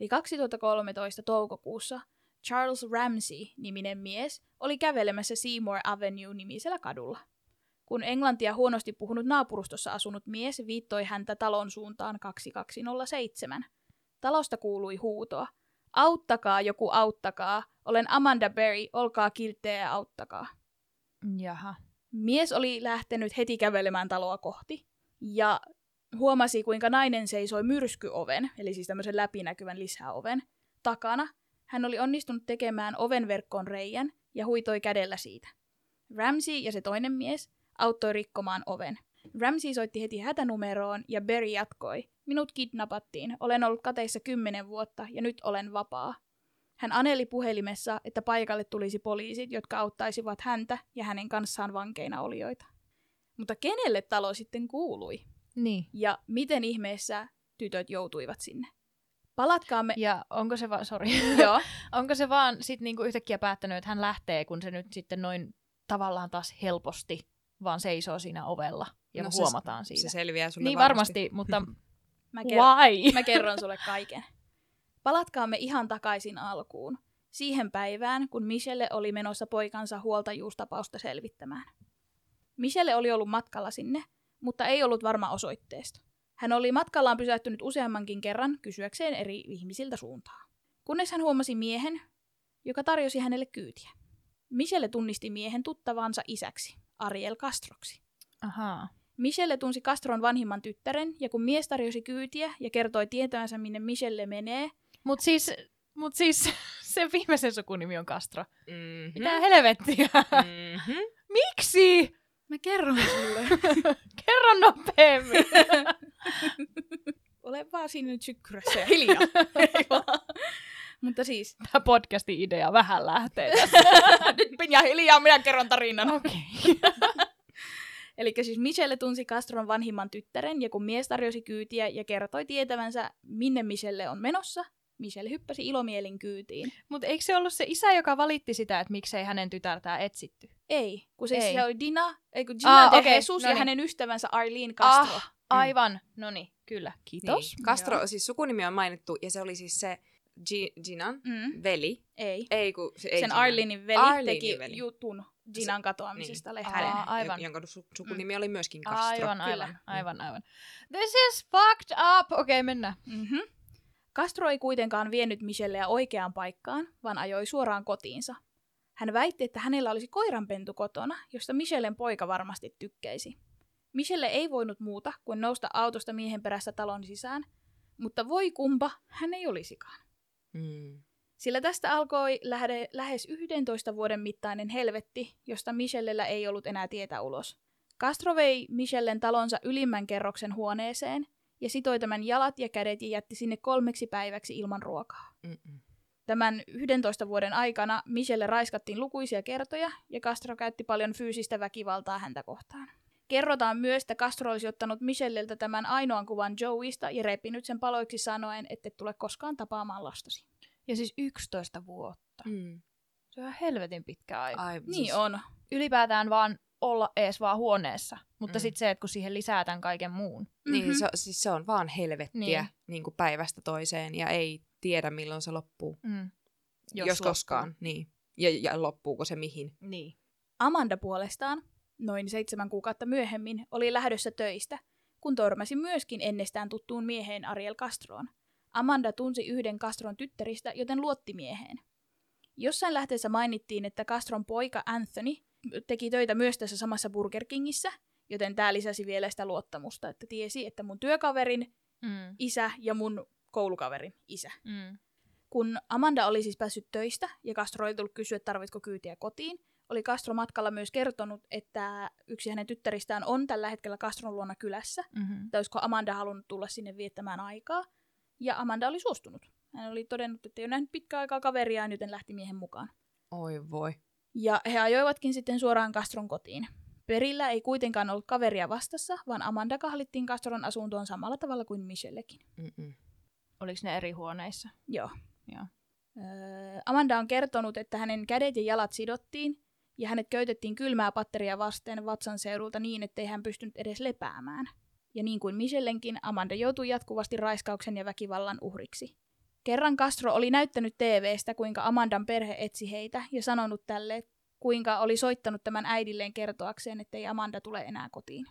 Eli 2013 toukokuussa Charles Ramsey-niminen mies oli kävelemässä Seymour Avenue-nimisellä kadulla. Kun englantia huonosti puhunut naapurustossa asunut mies viittoi häntä talon suuntaan 2207. Talosta kuului huutoa. Auttakaa joku, auttakaa. Olen Amanda Berry, olkaa kilttejä ja auttakaa. Jaha. Mies oli lähtenyt heti kävelemään taloa kohti ja huomasi, kuinka nainen seisoi myrskyoven, eli siis tämmöisen läpinäkyvän lisäoven, takana. Hän oli onnistunut tekemään oven verkkoon reijän ja huitoi kädellä siitä. Ramsey ja se toinen mies auttoi rikkomaan oven. Ramsey soitti heti hätänumeroon ja Berry jatkoi. Minut kidnappattiin. Olen ollut kateissa kymmenen vuotta ja nyt olen vapaa. Hän aneli puhelimessa, että paikalle tulisi poliisit, jotka auttaisivat häntä ja hänen kanssaan vankeina olijoita. Mutta kenelle talo sitten kuului? Niin. Ja miten ihmeessä tytöt joutuivat sinne? Palatkaamme... Ja onko se vaan, sorry, Joo. onko se vaan sit niinku yhtäkkiä päättänyt, että hän lähtee, kun se nyt sitten noin tavallaan taas helposti vaan seisoo siinä ovella ja No no, se- huomataan siitä. Se selviää sulle niin varmasti, mutta Mä, ker- why? mä kerron sulle kaiken. Palatkaamme ihan takaisin alkuun. Siihen päivään, kun Michelle oli menossa poikansa huoltajuustapausta selvittämään. Michelle oli ollut matkalla sinne, mutta ei ollut varma osoitteesta. Hän oli matkallaan pysähtynyt useammankin kerran kysyäkseen eri ihmisiltä suuntaa. Kunnes hän huomasi miehen, joka tarjosi hänelle kyytiä. Michelle tunnisti miehen tuttavansa isäksi, Ariel Castroksi. Ahaa. Michelle tunsi Castron vanhimman tyttären, ja kun mies tarjosi kyytiä ja kertoi tietävänsä, minne Michelle menee, Mut siis, mut siis se viimeisen sukunimi on Castro. Mm-hmm. Mitä helvettiä? Mm-hmm. Miksi? mä kerron sulle. Kerro nopeammin. Ole vaan siinä nyt sykkyrässä ja hiljaa. Ei vaan. Mutta siis, Tämä podcastin idea vähän lähtee tästä. nyt minä hiljaa, minä kerron tarinan. Okei. Eli siis Michelle tunsi Castron vanhimman tyttären, ja kun mies tarjosi kyytiä ja kertoi tietävänsä, minne Michelle on menossa, Michelle hyppäsi ilomielin kyytiin. Mutta eikö se ollut se isä, joka valitti sitä, että miksei hänen tytärtään etsitty? Ei, kun se, Ei. se oli Dina, ei kun Gina Ah, de okei, Jesus no ja niin. hänen ystävänsä Arlene Castro. Ah, aivan. No niin, kyllä. Kiitos. Niin. Castro, siis sukunimi on mainittu, ja se oli siis se G- Ginan Mm, veli. ei. Ei, kun se ei Sen Ginan. Arlenin veli Arlenin teki veli. jutun Ginan katoamisesta Niin. lehdelle. Aa, Hänen, aivan. jonka su- sukunimi oli myöskin Castro. Aivan, Kyllä. aivan, aivan, aivan. This is fucked up. Okei, okay, mennään. Mm-hmm. Castro ei kuitenkaan vienyt Michelleä oikeaan paikkaan, vaan ajoi suoraan kotiinsa. Hän väitti, että hänellä olisi koiranpentu kotona, josta Michellen poika varmasti tykkäisi. Michelle ei voinut muuta kuin nousta autosta miehen perässä talon sisään, mutta voi kumpa, hän ei olisikaan. Mm. Sillä tästä alkoi lähde, lähes 11 vuoden mittainen helvetti, josta Michellellä ei ollut enää tietä ulos. Castro vei Michellen talonsa ylimmän kerroksen huoneeseen ja sitoi tämän jalat ja kädet ja jätti sinne kolmeksi päiväksi ilman ruokaa. Mm-mm. Tämän 11 vuoden aikana Michelle raiskattiin lukuisia kertoja ja Castro käytti paljon fyysistä väkivaltaa häntä kohtaan. Kerrotaan myös, että Castro olisi ottanut Michelleltä tämän ainoan kuvan Joeysta ja repinyt sen paloiksi sanoen, että et tule koskaan tapaamaan lastasi. Ja siis 11 vuotta. Mm. Se on helvetin pitkä aika. Ai, Niin siis, on. Ylipäätään vaan olla ees vaan huoneessa. Mutta Mm. sitten se, että kun siihen lisätään kaiken muun. Niin, Mhm. se, siis se on vaan helvettiä Niin. niin. Niin kuin päivästä toiseen ja ei, tiedä, milloin se loppuu. Mm. Jos, Jos koskaan, niin. Ja, ja loppuuko se mihin. Niin. Amanda puolestaan, noin seitsemän kuukautta myöhemmin, oli lähdössä töistä, kun törmäsi myöskin ennestään tuttuun mieheen Ariel Castroon. Amanda tunsi yhden Castron tyttäristä, joten luotti mieheen. Jossain lähteessä mainittiin, että Castron poika Anthony teki töitä myös tässä samassa Burger Kingissä, joten tämä lisäsi vielä sitä luottamusta, että tiesi, että mun työkaverin Mm. isä ja mun koulukaverin isä. Mm. Kun Amanda oli siis päässyt töistä ja Castro oli tullut kysyä, että tarvitko kyytiä kotiin, oli Castro matkalla myös kertonut, että yksi hänen tyttäristään on tällä hetkellä Castron luona kylässä, Mm-hmm. että olisiko Amanda halunnut tulla sinne viettämään aikaa. Ja Amanda oli suostunut. Hän oli todennut, että ei ole nähnyt pitkään aikaa kaveriaan, joten lähti miehen mukaan. Oi voi. Ja he ajoivatkin sitten suoraan Castron kotiin. Perillä ei kuitenkaan ollut kaveria vastassa, vaan Amanda kahlittiin Castron asuntoon samalla tavalla kuin Michellekin. Mm-mm. Oliko ne eri huoneissa? Joo. Joo. Öö, Amanda on kertonut, että hänen kädet ja jalat sidottiin ja hänet köytettiin kylmää patteria vasten vatsan seudulta niin, ettei hän pystynyt edes lepäämään. Ja niin kuin Michellenkin, Amanda joutui jatkuvasti raiskauksen ja väkivallan uhriksi. Kerran Castro oli näyttänyt TVstä, kuinka Amandan perhe etsi heitä ja sanonut tälle, kuinka oli soittanut tämän äidilleen kertoakseen, ettei Amanda tule enää kotiin.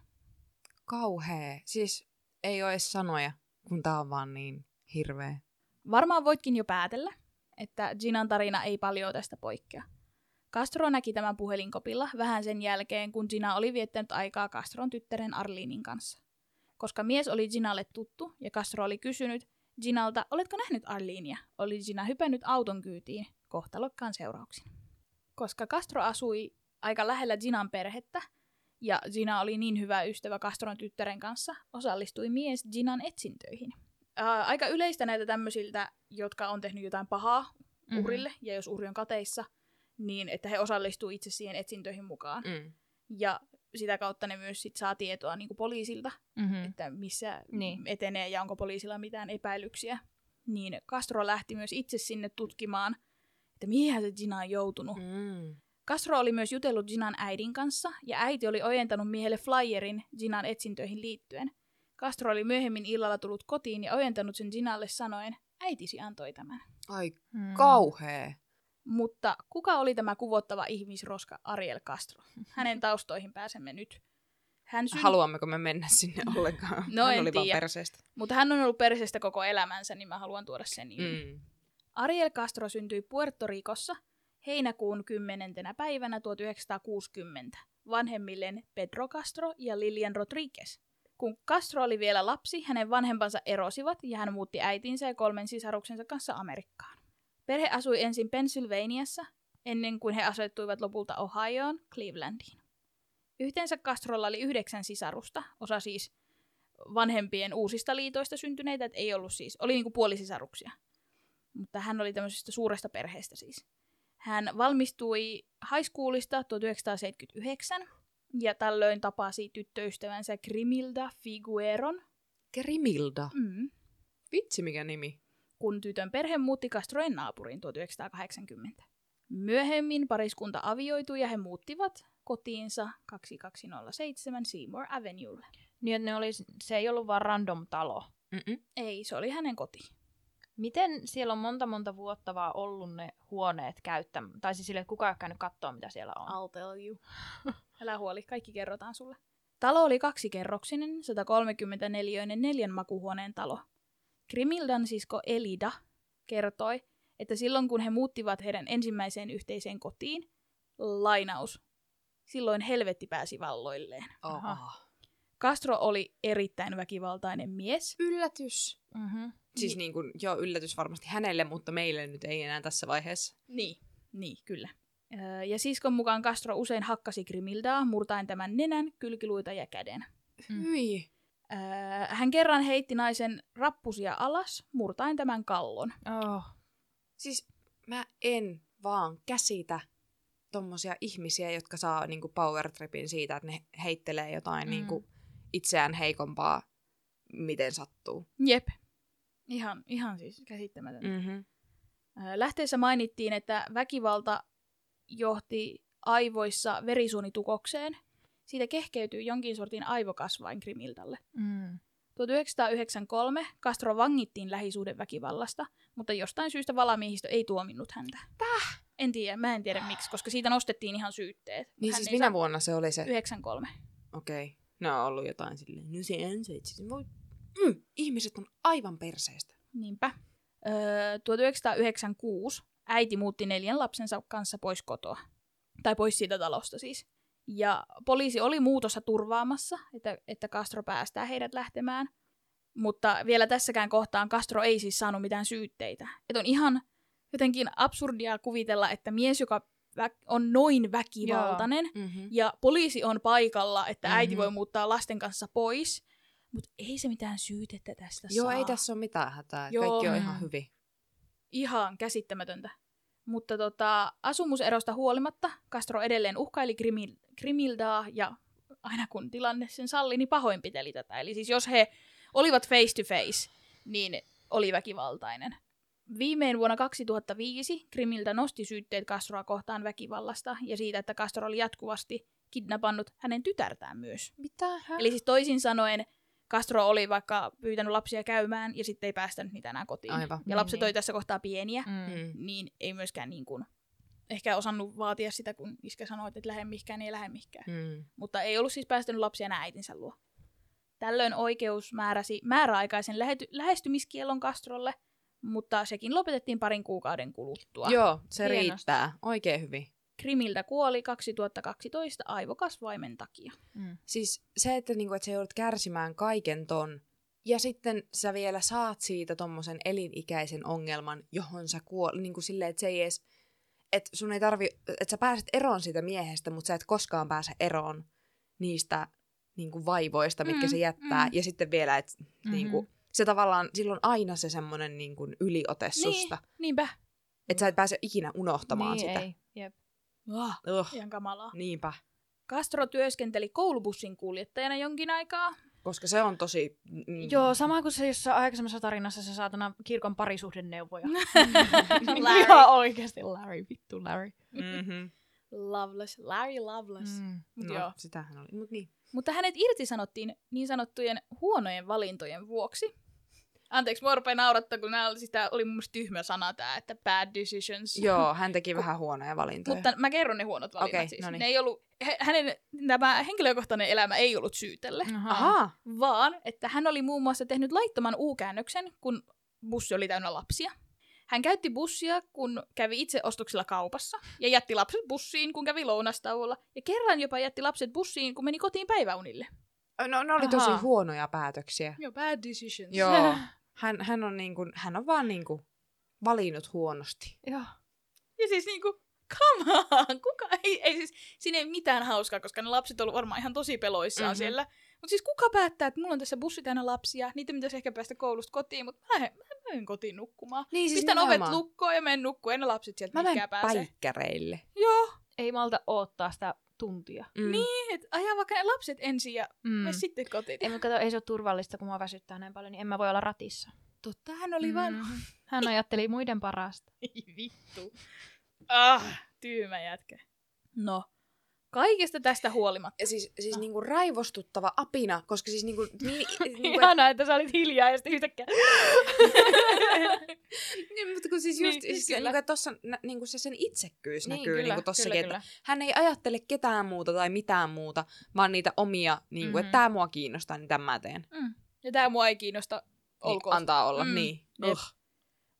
Kauhea. Siis ei ole edes sanoja, kun tää on vaan niin hirveä. Varmaan voitkin jo päätellä, että Ginan tarina ei paljon tästä poikkea. Castro näki tämän puhelinkopilla vähän sen jälkeen, kun Gina oli viettänyt aikaa Castron tyttären Arlinin kanssa. Koska mies oli Ginalle tuttu ja Castro oli kysynyt Ginalta, oletko nähnyt Arlinia, oli Gina hypännyt auton kyytiin kohtalokkaan seurauksin. Koska Castro asui aika lähellä Ginan perhettä ja Gina oli niin hyvä ystävä Castron tyttären kanssa, osallistui mies Ginan etsintöihin. Ää, aika yleistä näitä tämmöisiltä, jotka on tehnyt jotain pahaa uhrille, mm-hmm. ja jos uhri on kateissa, niin että he osallistuu itse siihen etsintöihin mukaan. Mm. Ja sitä kautta ne myös sit saa tietoa niin kuin poliisilta, Mm-hmm. että missä Niin. etenee ja onko poliisilla mitään epäilyksiä. Niin Castro lähti myös itse sinne tutkimaan, että mihin se Gina on joutunut. Mm. Mm. Castro oli myös jutellut Ginan äidin kanssa, ja äiti oli ojentanut miehelle flyerin Ginan etsintöihin liittyen. Castro oli myöhemmin illalla tullut kotiin ja ojentanut sen Ginalle sanoen, äitisi antoi tämän. Ai Mm. kauhea. Mutta kuka oli tämä kuvottava ihmisroska Ariel Castro? Hänen taustoihin pääsemme nyt. Hän syn... Haluammeko me mennä sinne ollenkaan? No Hän en oli tiedä. perseestä. Mutta hän on ollut perseestä koko elämänsä, niin mä haluan tuoda sen ilmi. Mm. Ariel Castro syntyi Puerto Ricossa heinäkuun 10. päivänä 1960 vanhemmilleen Pedro Castro ja Lilian Rodriguez. Kun Castro oli vielä lapsi, hänen vanhempansa erosivat ja hän muutti äitinsä ja kolmen sisaruksensa kanssa Amerikkaan. Perhe asui ensin Pennsylvaniassa, ennen kuin he asettuivat lopulta Ohioon, Clevelandiin. Yhteensä Castrolla oli yhdeksän sisarusta, osa siis vanhempien uusista liitoista syntyneitä, että ei ollut siis, oli niinku puolisisaruksia. Mutta hän oli tämmöisestä suuresta perheestä siis. Hän valmistui high schoolista 1979 ja tällöin tapasi tyttöystävänsä Grimilda Figueron, Grimilda. mm, Vitsi mikä nimi. Kun tytön perhe muutti Castroen naapuriin 1980. Myöhemmin pariskunta avioitui ja he muuttivat kotiinsa 2207 Seymour Avenuelle. Niin, että ne oli, se ei ollut vaan random talo. Mm-mm. Ei, se oli hänen koti. Miten siellä on monta monta vuotta vaan ollut ne huoneet käyttämään? Tai siis sille, että kukaan ei ole käynyt katsoa, mitä siellä on. I'll tell you. Älä huoli, kaikki kerrotaan sulle. Talo oli kaksikerroksinen, 134 neljän makuhuoneen talo. Grimildan sisko Elida kertoi, että silloin kun he muuttivat heidän ensimmäiseen yhteiseen kotiin, lainaus, silloin helvetti pääsi valloilleen. Aha. Oh. Castro oli erittäin väkivaltainen mies. Yllätys. Mm-hmm. Siis niin kuin, joo, yllätys varmasti hänelle, mutta meille nyt ei enää tässä vaiheessa. Niin, niin, kyllä. Öö, Ja siskon mukaan Castro usein hakkasi Grimildaa, murtaen tämän nenän, kylkiluita ja käden. Mm. Öö, Hän kerran heitti naisen rappusia alas, murtaen tämän kallon. Oh. Siis mä en vaan käsitä tommosia ihmisiä, jotka saa niinku power tripin siitä, että ne heittelee jotain Mm. niinku itseään heikompaa, miten sattuu. Jep. Ihan, ihan siis käsittämätöntä. Mm. Mm-hmm. Lähteessä mainittiin, että väkivalta johti aivoissa verisuonitukokseen. Siitä kehkeytyi jonkin sortin aivokasvain Grimildalle. Mm. 1993 Castro vangittiin lähisuhdeväkivallasta, mutta jostain syystä valamiehistö ei tuominnut häntä. Täh? En tiedä, mä en tiedä miksi, koska siitä nostettiin ihan syytteet. Niin Hän siis minä saa- vuonna se oli se? 93. Okei. Okay. Ne on ollut jotain silleen, no se ansaitsi. Voi... Mm, ihmiset on aivan perseestä. Niinpä. Öö, 1996 äiti muutti neljän lapsensa kanssa pois kotoa. Tai pois siitä talosta siis. Ja poliisi oli muutossa turvaamassa, että, että Castro päästää heidät lähtemään. Mutta vielä tässäkään kohtaan Castro ei siis saanut mitään syytteitä. Että on ihan jotenkin absurdia kuvitella, että mies, joka vä- on noin väkivaltainen, Mm-hmm. ja poliisi on paikalla, että äiti Mhm. voi muuttaa lasten kanssa pois, mutta ei se mitään syytettä tästä Joo, saa. ei tässä ole mitään hätää. Joo. Kaikki on ihan hyvin. Ihan käsittämätöntä. Mutta tota, asumuserosta huolimatta Castro edelleen uhkaili Grimil- Grimildaa ja aina kun tilanne sen salli, niin pahoinpiteli tätä. Eli siis jos he olivat face to face, niin oli väkivaltainen. Viimein vuonna 2005 Grimilda nosti syytteet Castroa kohtaan väkivallasta ja siitä, että Castro oli jatkuvasti kidnappannut hänen tytärtään myös. Mitä? Eli siis toisin sanoen Castro oli vaikka pyytänyt lapsia käymään ja sitten ei päästänyt niitä enää kotiin. Aivan. Ja Niin, lapset niin. oli tässä kohtaa pieniä, Mm. Mm. niin ei myöskään niin kuin, ehkä osannut vaatia sitä, kun iskä sanoi, että et lähde mihinkään, niin ei lähde mihinkään. Mm. Mutta ei ollut siis päästänyt lapsia enää äitinsä luo. Tällöin oikeus määräsi määräaikaisen lähety- lähestymiskielon Castrolle, mutta sekin lopetettiin parin kuukauden kuluttua. Joo, se Hienosti. riittää. Oikein hyvin. Krimiltä kuoli 2012 aivokasvaimen takia. Mm. Siis se, että, niinku, että sä joudut kärsimään kaiken ton, ja sitten sä vielä saat siitä tommosen elinikäisen ongelman, johon sä kuolet, niin kuin silleen, että se ei edes, että sun ei tarvi, että sä pääset eroon siitä miehestä, mutta sä et koskaan pääse eroon niistä niin kuin vaivoista, mitkä Mm, se jättää. mm. Ja sitten vielä, että Mhm. niin kuin, se tavallaan, silloin aina se semmoinen niin kuin yliote susta. Niinpä. Että sä et pääse ikinä unohtamaan niin, sitä. Ei. Oh, Ugh, ihan kamalaa. niinpä. Castro työskenteli koulubussin kuljettajana jonkin aikaa. Koska se on tosi... Mm, Joo, sama kuin se jossain aikaisemmassa tarinassa se saatana kirkon parisuhdeneuvoja. Larry. Larry. Ihan oikeasti Larry, vittu Larry. Mm-hmm. Loveless. Larry Loveless. Mm. Mm. Mut No, joo. sitähän oli. Mut niin. Mutta hänet irtisanottiin niin sanottujen huonojen valintojen vuoksi. Anteeksi, mua rupeaa naurattaa, kun nämä oli, siis tää oli mun mielestä tyhmä sana tämä, että bad decisions. Joo, hän teki vähän huonoja valintoja. Mutta mä kerron ne huonot valinnat Okei, siis. no niin. Ne ei ollut, hä- hänen tämä henkilökohtainen elämä ei ollut syytelle, Ahaa. vaan että hän oli muun muassa tehnyt laittoman U-käännöksen, kun bussi oli täynnä lapsia. Hän käytti bussia, kun kävi itse ostoksilla kaupassa, ja jätti lapset bussiin, kun kävi lounastauolla. Ja kerran jopa jätti lapset bussiin, kun meni kotiin päiväunille. No, ne oli tosi Ahaa. huonoja päätöksiä. Joo, bad decisions. Joo. Hän, hän, on niinku, hän on vaan niinku valinnut huonosti. Joo. Ja siis niinku, come on, kuka ei, ei siis, siinä ei mitään hauskaa, koska ne lapset on ollut varmaan ihan tosi peloissaan Mhm. mm-hmm. siellä. Mutta siis kuka päättää, että mulla on tässä bussi täynnä lapsia, niitä pitäisi ehkä päästä koulusta kotiin, mutta mä lähden, mä menen kotiin nukkumaan. Niin, Siis Pistän ovet lukkoon ja menen nukkumaan, en ne lapset sieltä Mä menen päikkäreille. Joo, Ei malta odottaa sitä tuntia. Mm. niin, että ajaa vaikka ne lapset ensin ja Mm. sitten kotiin. Ei, mutta kato, ei se ole turvallista, kun mua väsyttää näin paljon, niin en mä voi olla ratissa. Totta, hän oli mm. vaan, Mhm. Hän ajatteli muiden parasta. ei vittu. Ah, tyymä jätkä. No, kaikesta tästä huolimatta. Ja siis, siis niinku raivostuttava apina, koska siis niinku... Niin, niinku Ihanaa, että sä olit hiljaa ja sitten yhtäkkiä... niin, mutta kun siis Niin, just, siis siis, kyllä. niinku, tossa nä, niinku se sen itsekkyys Niin, näkyy kyllä, niinku tossakin, kyllä, että hän ei ajattele ketään muuta tai mitään muuta, vaan niitä omia, niinku, mm-hmm. Mhm. että tämä mua kiinnostaa, niin tämän mä teen. Mm. Ja tää mua ei kiinnosta, Niin, olkoon. antaa olla, Mm, niin. Ugh.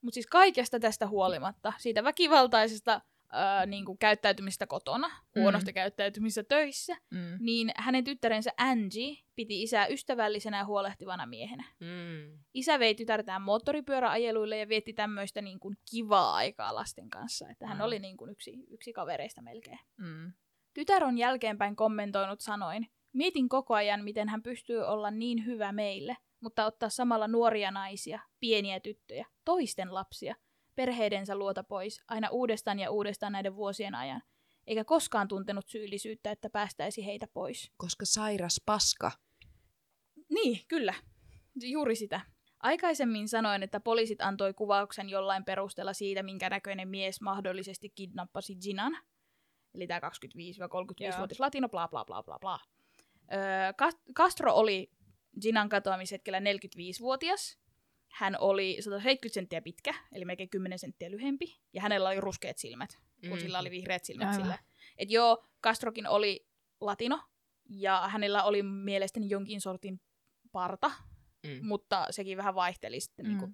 Mutta siis kaikesta tästä huolimatta, siitä väkivaltaisesta ää, niin kuin käyttäytymistä kotona, huonosta käyttäytymistä töissä, Mm. niin hänen tyttärensä Angie piti isää ystävällisenä ja huolehtivana miehenä. Mm. Isä vei tytärtään moottoripyöräajeluille ja vietti tämmöistä niin kuin kivaa aikaa lasten kanssa, että hän Mm. oli niin kuin yksi, yksi kavereista melkein. Mm. Tytär on jälkeenpäin kommentoinut sanoin, mietin koko ajan, miten hän pystyy olla niin hyvä meille, mutta ottaa samalla nuoria naisia, pieniä tyttöjä, toisten lapsia, perheidensä luota pois aina uudestaan ja uudestaan näiden vuosien ajan, eikä koskaan tuntenut syyllisyyttä, että päästäisi heitä pois. Koska sairas paska. Niin, kyllä. Juuri sitä. Aikaisemmin sanoin, että poliisit antoi kuvauksen jollain perusteella siitä, minkä näköinen mies mahdollisesti kidnappasi Ginan. Eli tämä 25-35-vuotias latino, bla bla bla bla bla. Öö, Cas- Castro oli Ginan katoamishetkellä 45-vuotias. Hän oli 170 senttiä pitkä, eli melkein 10 senttiä lyhempi. Ja hänellä oli ruskeat silmät, kun Mm. sillä oli vihreät silmät Aivan. sillä. Et joo, Castrokin oli latino, ja hänellä oli mielestäni jonkin sortin parta, Mm. mutta sekin vähän vaihteli sitten Mm. niinku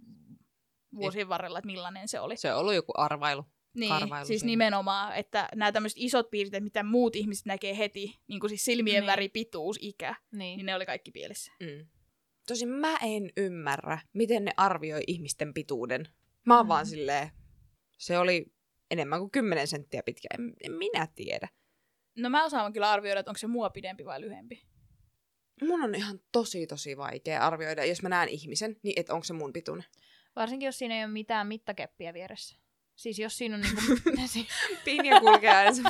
vuosien varrella, että millainen se oli. Se on ollut joku arvailu. Niin, karvailu siis siinä. nimenomaan, että nämä tämmöiset isot piirteet, mitä muut ihmiset näkee heti, niin kuin siis silmien Niin. väri, pituus, ikä, Niin. niin ne oli kaikki pielessä. Mm. Tosin mä en ymmärrä, miten ne arvioi ihmisten pituuden. Mä oon Mm. vaan silleen, se oli enemmän kuin 10 senttiä pitkä. En, en minä tiedä. No mä osaan kyllä arvioida, että onko se mua pidempi vai lyhempi. Mun on ihan tosi tosi vaikea arvioida, jos mä näen ihmisen, niin että onko se mun pituinen. Varsinkin, jos siinä ei ole mitään mittakeppiä vieressä. Siis jos siinä on niinku... Pinja kulkee aina.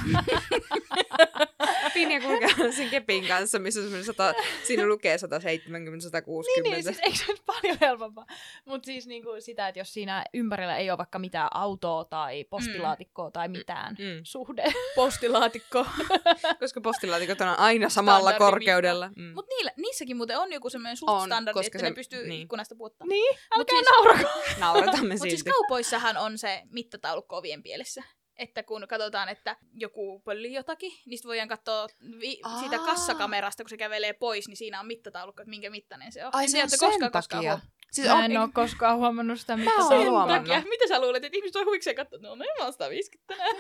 Pinja kulkee sen kepin kanssa, missä on semmoinen sata... Siinä lukee 170, 160. niin, niin, siis eikö se nyt paljon helpompaa? Mutta siis niinku sitä, että jos siinä ympärillä ei ole vaikka mitään autoa tai postilaatikkoa tai mitään Mm. suhde. Postilaatikko. Koska postilaatikot on aina samalla korkeudella. Mm. Mutta niissäkin muuten on joku semmoinen suht On, standardi, koska että se- ne pystyy niin. ikkunasta puottamaan. niin, Mut älkää siis- naurako. Nauratamme Mutta siis kaupoissahan on se mittataulukko ovien pielessä. Että kun katsotaan, että joku pöllii jotakin, niin voidaan katsoa vi- Aa. siitä kassakamerasta, kun se kävelee pois, niin siinä on mittataulukko, että minkä mittainen se on. Ai En se on sen koskaan, koskaan takia. huom- Siis Mä on, en ole koskaan huomannut sitä, mitä Mä oon on. huomannut. takia. Mitä sä luulet, että ihmiset on huvikseen katsoa, no ne on 150 tänään.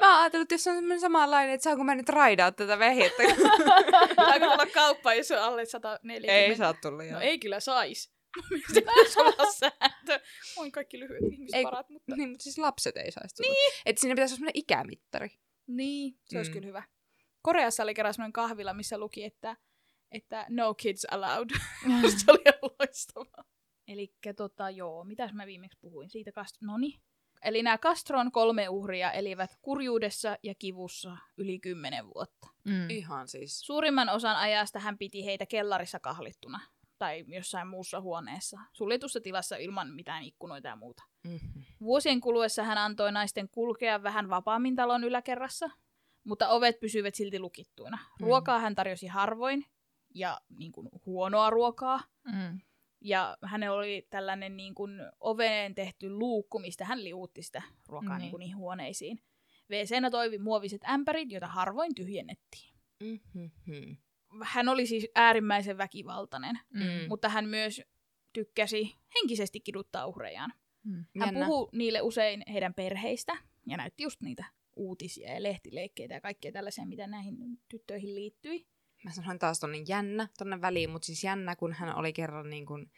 Mä oon ajatellut, että jos on semmoinen samanlainen, että saanko mä nyt raidaa tätä vehjettä. Saako tulla kauppaan, jos on alle 140? ei saa tulla joo. No ei kyllä sais. Olla sääntö. On kaikki lyhyet ihmiset Ei, parat, mutta... Niin, mutta siis lapset ei saisi tulla. Niin. Että siinä pitäisi olla semmoinen ikämittari. Niin, se olisi Mm. kyllä hyvä. Koreassa oli kerran semmoinen kahvila, missä luki, että, että no kids allowed. se oli ihan loistavaa. Eli tota, joo, mitäs mä viimeksi puhuin siitä kast... Noni. Eli nämä Castron kolme uhria elivät kurjuudessa ja kivussa yli kymmenen vuotta. Mm. Ihan siis. Suurimman osan ajasta hän piti heitä kellarissa kahlittuna tai jossain muussa huoneessa, suljetussa tilassa ilman mitään ikkunoita ja muuta. Mm-hmm. Vuosien kuluessa hän antoi naisten kulkea vähän vapaammin talon yläkerrassa, mutta ovet pysyivät silti lukittuina. Mm. Ruokaa hän tarjosi harvoin ja niin kuin, huonoa ruokaa. Mm. Ja hänellä oli tällainen niin kuin, oveen tehty luukku, mistä hän liuutti sitä ruokaa Niin. niin. Niin niihin huoneisiin. wc toivi muoviset ämpärit, joita harvoin tyhjennettiin. Mm-hmm. Hän oli siis äärimmäisen väkivaltainen, Mm. mutta hän myös tykkäsi henkisesti kiduttaa uhrejaan. Mm. Hän Jännä. puhui niille usein heidän perheistä ja näytti just niitä uutisia ja lehtileikkeitä ja kaikkea tällaisia, mitä näihin tyttöihin liittyi. Mä sanoin taas tonne jännä tonne väliin, mutta siis jännä, kun hän oli kerran niin kun,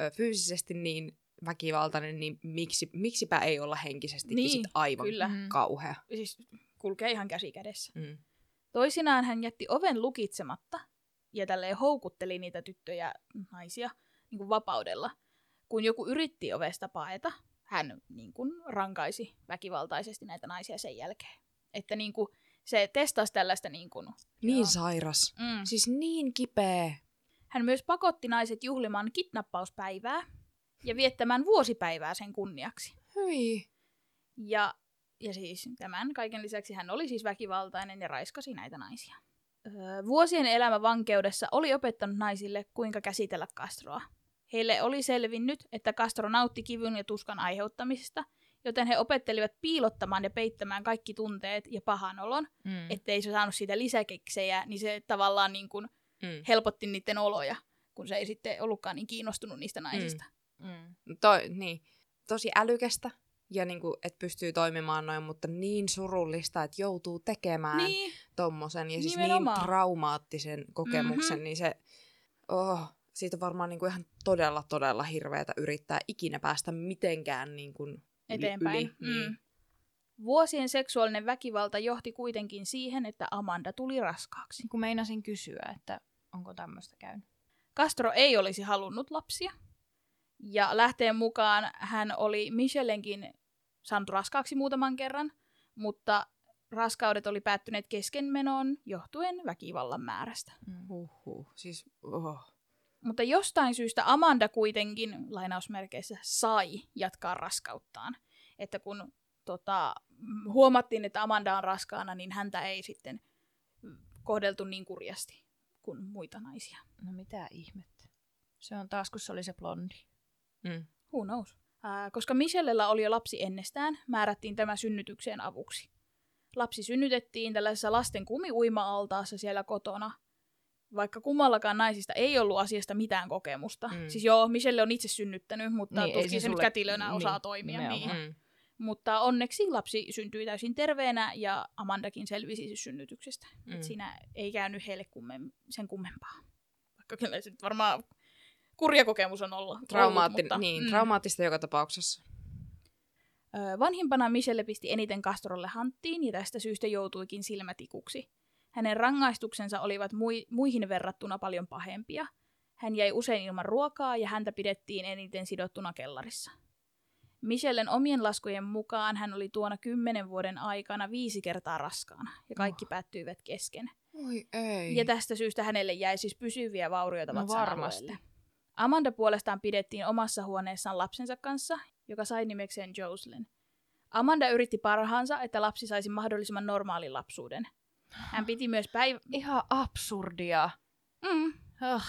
ö, fyysisesti niin väkivaltainen, niin miksi, miksipä ei olla henkisesti Niin, sit aivan kyllä. Kauhea. Siis kulkee ihan käsi kädessä. Mm. Toisinaan hän jätti oven lukitsematta ja tälleen houkutteli niitä tyttöjä, naisia, niin kuin vapaudella. Kun joku yritti ovesta paeta, hän niin kuin rankaisi väkivaltaisesti näitä naisia sen jälkeen. Että niin kuin se testasi tällaista niin kuin, Niin Joo. sairas. mm. Siis niin kipeä. Hän myös pakotti naiset juhlimaan kidnappauspäivää ja viettämään vuosipäivää sen kunniaksi. Hyi. Ja, ja siis tämän kaiken lisäksi hän oli siis väkivaltainen ja raiskasi näitä naisia. Öö, vuosien elämä vankeudessa oli opettanut naisille, kuinka käsitellä Castroa. Heille oli selvinnyt, että Castro nautti kivun ja tuskan aiheuttamisesta, joten he opettelivat piilottamaan ja peittämään kaikki tunteet ja pahanolon, Mm. ettei se saanut siitä lisäkeksejä, niin se tavallaan niin kuin Mm. helpotti niiden oloja, kun se ei sitten ollutkaan niin kiinnostunut niistä naisista. Mm. To, niin. Tosi älykästä ja niinku, että pystyy toimimaan noin, mutta niin surullista, että joutuu tekemään Niin, tommosen ja siis Nimenomaan. niin traumaattisen kokemuksen, Mhm. niin se, oh, siitä on varmaan niinku ihan todella, todella hirveätä yrittää ikinä päästä mitenkään niinku yli- eteenpäin. Yli, niin. Mm. Vuosien seksuaalinen väkivalta johti kuitenkin siihen, että Amanda tuli raskaaksi. Kun meinasin kysyä, että onko tämmöistä käynyt. Castro ei olisi halunnut lapsia. Ja lähteen mukaan hän oli Michellenkin saanut raskaaksi muutaman kerran, mutta raskaudet oli päättyneet keskenmenoon johtuen väkivallan määrästä. Mm. Huhhuh. Siis, oh. Mutta jostain syystä Amanda kuitenkin, lainausmerkeissä, sai jatkaa raskauttaan. Että kun tota, huomattiin, että Amanda on raskaana, niin häntä ei sitten kohdeltu niin kurjasti kuin muita naisia. No mitä ihmettä. Se on taas, kun se oli se blondi. Mm. Who knows? Ää, koska Michellellä oli jo lapsi ennestään, määrättiin tämä synnytykseen avuksi. Lapsi synnytettiin tällaisessa lasten kumiuima-altaassa siellä kotona, vaikka kummallakaan naisista ei ollut asiasta mitään kokemusta. Mm. Siis joo, Michelle on itse synnyttänyt, mutta Niin, tuskin se se nyt kätilönä niin, osaa toimia. Niin. Mm. Mutta onneksi lapsi syntyi täysin terveenä ja Amandakin selvisi siis synnytyksestä. Mm. Mm. Et siinä ei käynyt heille kummem- sen kummempaa. Vaikka kyllä se nyt varmaan kurja kokemus on olla. Traumaatti- ollut, mutta, niin, traumaattista joka tapauksessa. Vanhimpana Michelle pisti eniten Castrolle hanttiin ja tästä syystä joutuikin silmätikuksi. Hänen rangaistuksensa olivat mui- muihin verrattuna paljon pahempia. Hän jäi usein ilman ruokaa ja häntä pidettiin eniten sidottuna kellarissa. Michellen omien laskujen mukaan hän oli tuona kymmenen vuoden aikana viisi kertaa raskaana ja kaikki Oh. päättyivät kesken. Oi ei. Ja tästä syystä hänelle jäi siis pysyviä vaurioita No varmasti. alueelle. Amanda puolestaan pidettiin omassa huoneessaan lapsensa kanssa, joka sai nimekseen Jocelyn. Amanda yritti parhaansa, että lapsi saisi mahdollisimman normaalin lapsuuden. Hän piti myös päivä... Ihan absurdia. Mm, Oh.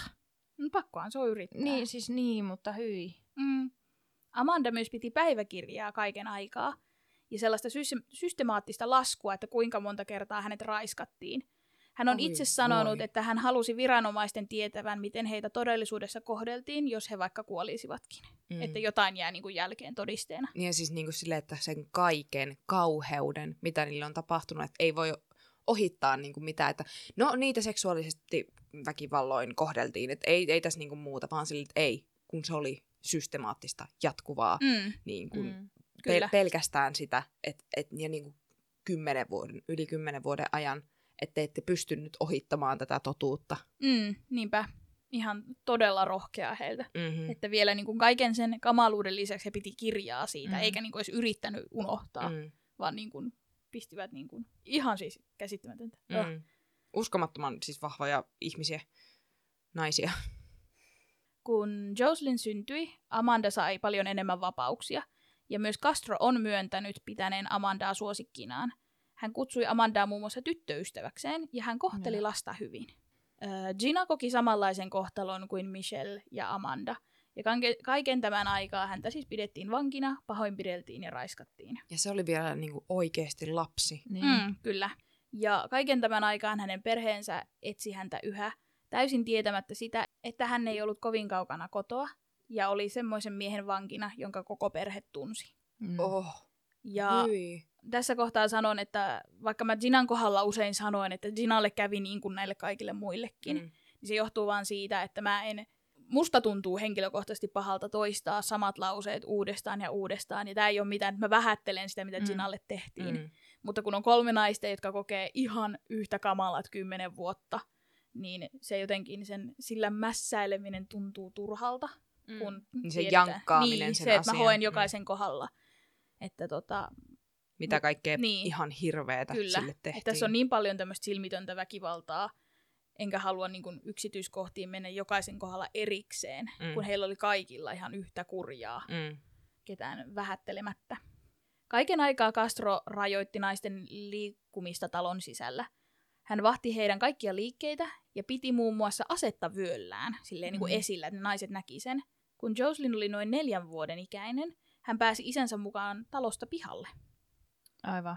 no pakkohan se on yrittää. Niin, siis niin, mutta hyi. Mm. Amanda myös piti päiväkirjaa kaiken aikaa ja sellaista sy- systemaattista laskua, että kuinka monta kertaa hänet raiskattiin. Hän on Oi itse sanonut, voi. että hän halusi viranomaisten tietävän, miten heitä todellisuudessa kohdeltiin, jos he vaikka kuolisivatkin. Mm. Että jotain jää niin kuin jälkeen todisteena. Niin ja siis niinku silleen, että sen kaiken kauheuden, mitä niille on tapahtunut, että ei voi ohittaa niinku mitään, että no niitä seksuaalisesti väkivalloin kohdeltiin, että ei, ei tässä niinku muuta, vaan sille, että ei, kun se oli systemaattista, jatkuvaa, Mm, niin kuin Mm. kyllä. pel- pelkästään sitä, että et, ja niinku kymmenen vuoden, yli kymmenen vuoden ajan, että te ette pystynyt ohittamaan tätä totuutta. Mm, niinpä. Ihan todella rohkea heiltä. Mm-hmm. Että vielä niin kuin kaiken sen kamaluuden lisäksi he piti kirjaa siitä, Mm. mm. eikä niin kuin edes yrittänyt unohtaa, mm. Mm. vaan niin kuin pistivät niin kuin, ihan siis käsittämätöntä. Mm. Mm. Uskomattoman siis vahvoja ihmisiä, naisia. Kun Jocelyn syntyi, Amanda sai paljon enemmän vapauksia, ja myös Castro on myöntänyt pitäneen Amandaa suosikkinaan. Hän kutsui Amandaa muun muassa tyttöystäväkseen, ja hän kohteli lasta hyvin. Gina koki samanlaisen kohtalon kuin Michelle ja Amanda, ja kaiken tämän aikaa häntä siis pidettiin vankina, pahoinpideltiin ja raiskattiin. Ja se oli vielä niinku oikeasti lapsi. Niin. Mm, kyllä. Ja kaiken tämän aikaan hänen perheensä etsi häntä yhä, täysin tietämättä sitä, että hän ei ollut kovin kaukana kotoa, ja oli semmoisen miehen vankina, jonka koko perhe tunsi. Mm. Oh, Ja hyi. Tässä kohtaa sanon, että vaikka mä Ginan kohdalla usein sanoin, että Ginalle kävi niin kuin näille kaikille muillekin, mm. Mm. niin se johtuu vaan siitä, että mä en, musta tuntuu henkilökohtaisesti pahalta toistaa samat lauseet uudestaan ja uudestaan, ja tämä ei ole mitään, että mä vähättelen sitä, mitä Mm. Ginalle tehtiin. Mm. Mutta kun on kolme naista, jotka kokee ihan yhtä kamalat kymmenen vuotta, niin se jotenkin sen, sillä mässäileminen tuntuu turhalta. Kun Niin se tiedetään. jankkaaminen niin, sen se, että mä asian. hoen Mm. jokaisen kohdalla. Että tota, Mitä kaikkea Niin. ihan hirveetä Kyllä, sille tehtiin. että tässä on niin paljon tämmöistä silmitöntä väkivaltaa, enkä halua niin kuin yksityiskohtiin mennä jokaisen kohdalla erikseen, Mm. mm. kun heillä oli kaikilla ihan yhtä kurjaa, Mm. ketään vähättelemättä. Kaiken aikaa Castro rajoitti naisten liikkumista talon sisällä. Hän vahti heidän kaikkia liikkeitä ja piti muun muassa asetta vyöllään, silleen niin kuin Mhm. esillä, että ne naiset näki sen. Kun Jocelyn oli noin neljän vuoden ikäinen, hän pääsi isänsä mukaan talosta pihalle. Aivan.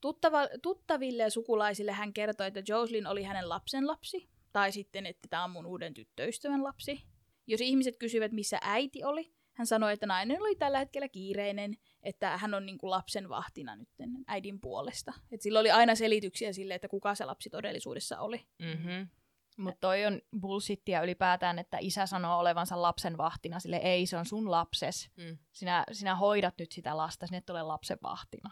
Tuttava, tuttaville ja sukulaisille hän kertoi, että Jocelyn oli hänen lapsen lapsi, tai sitten, että tämä on mun uuden tyttöystävän lapsi. Jos ihmiset kysyivät, missä äiti oli, hän sanoi, että nainen oli tällä hetkellä kiireinen, että hän on niin kuin lapsen vahtina nyt äidin puolesta. Et sillä oli aina selityksiä sille, että kuka se lapsi todellisuudessa oli. Mm-hmm. Mutta toi on bullshittia ylipäätään, että isä sanoo olevansa lapsen vahtina. Sille ei, se on sun lapses. Mm. Sinä, sinä hoidat nyt sitä lasta, sinne tulee lapsen vahtina.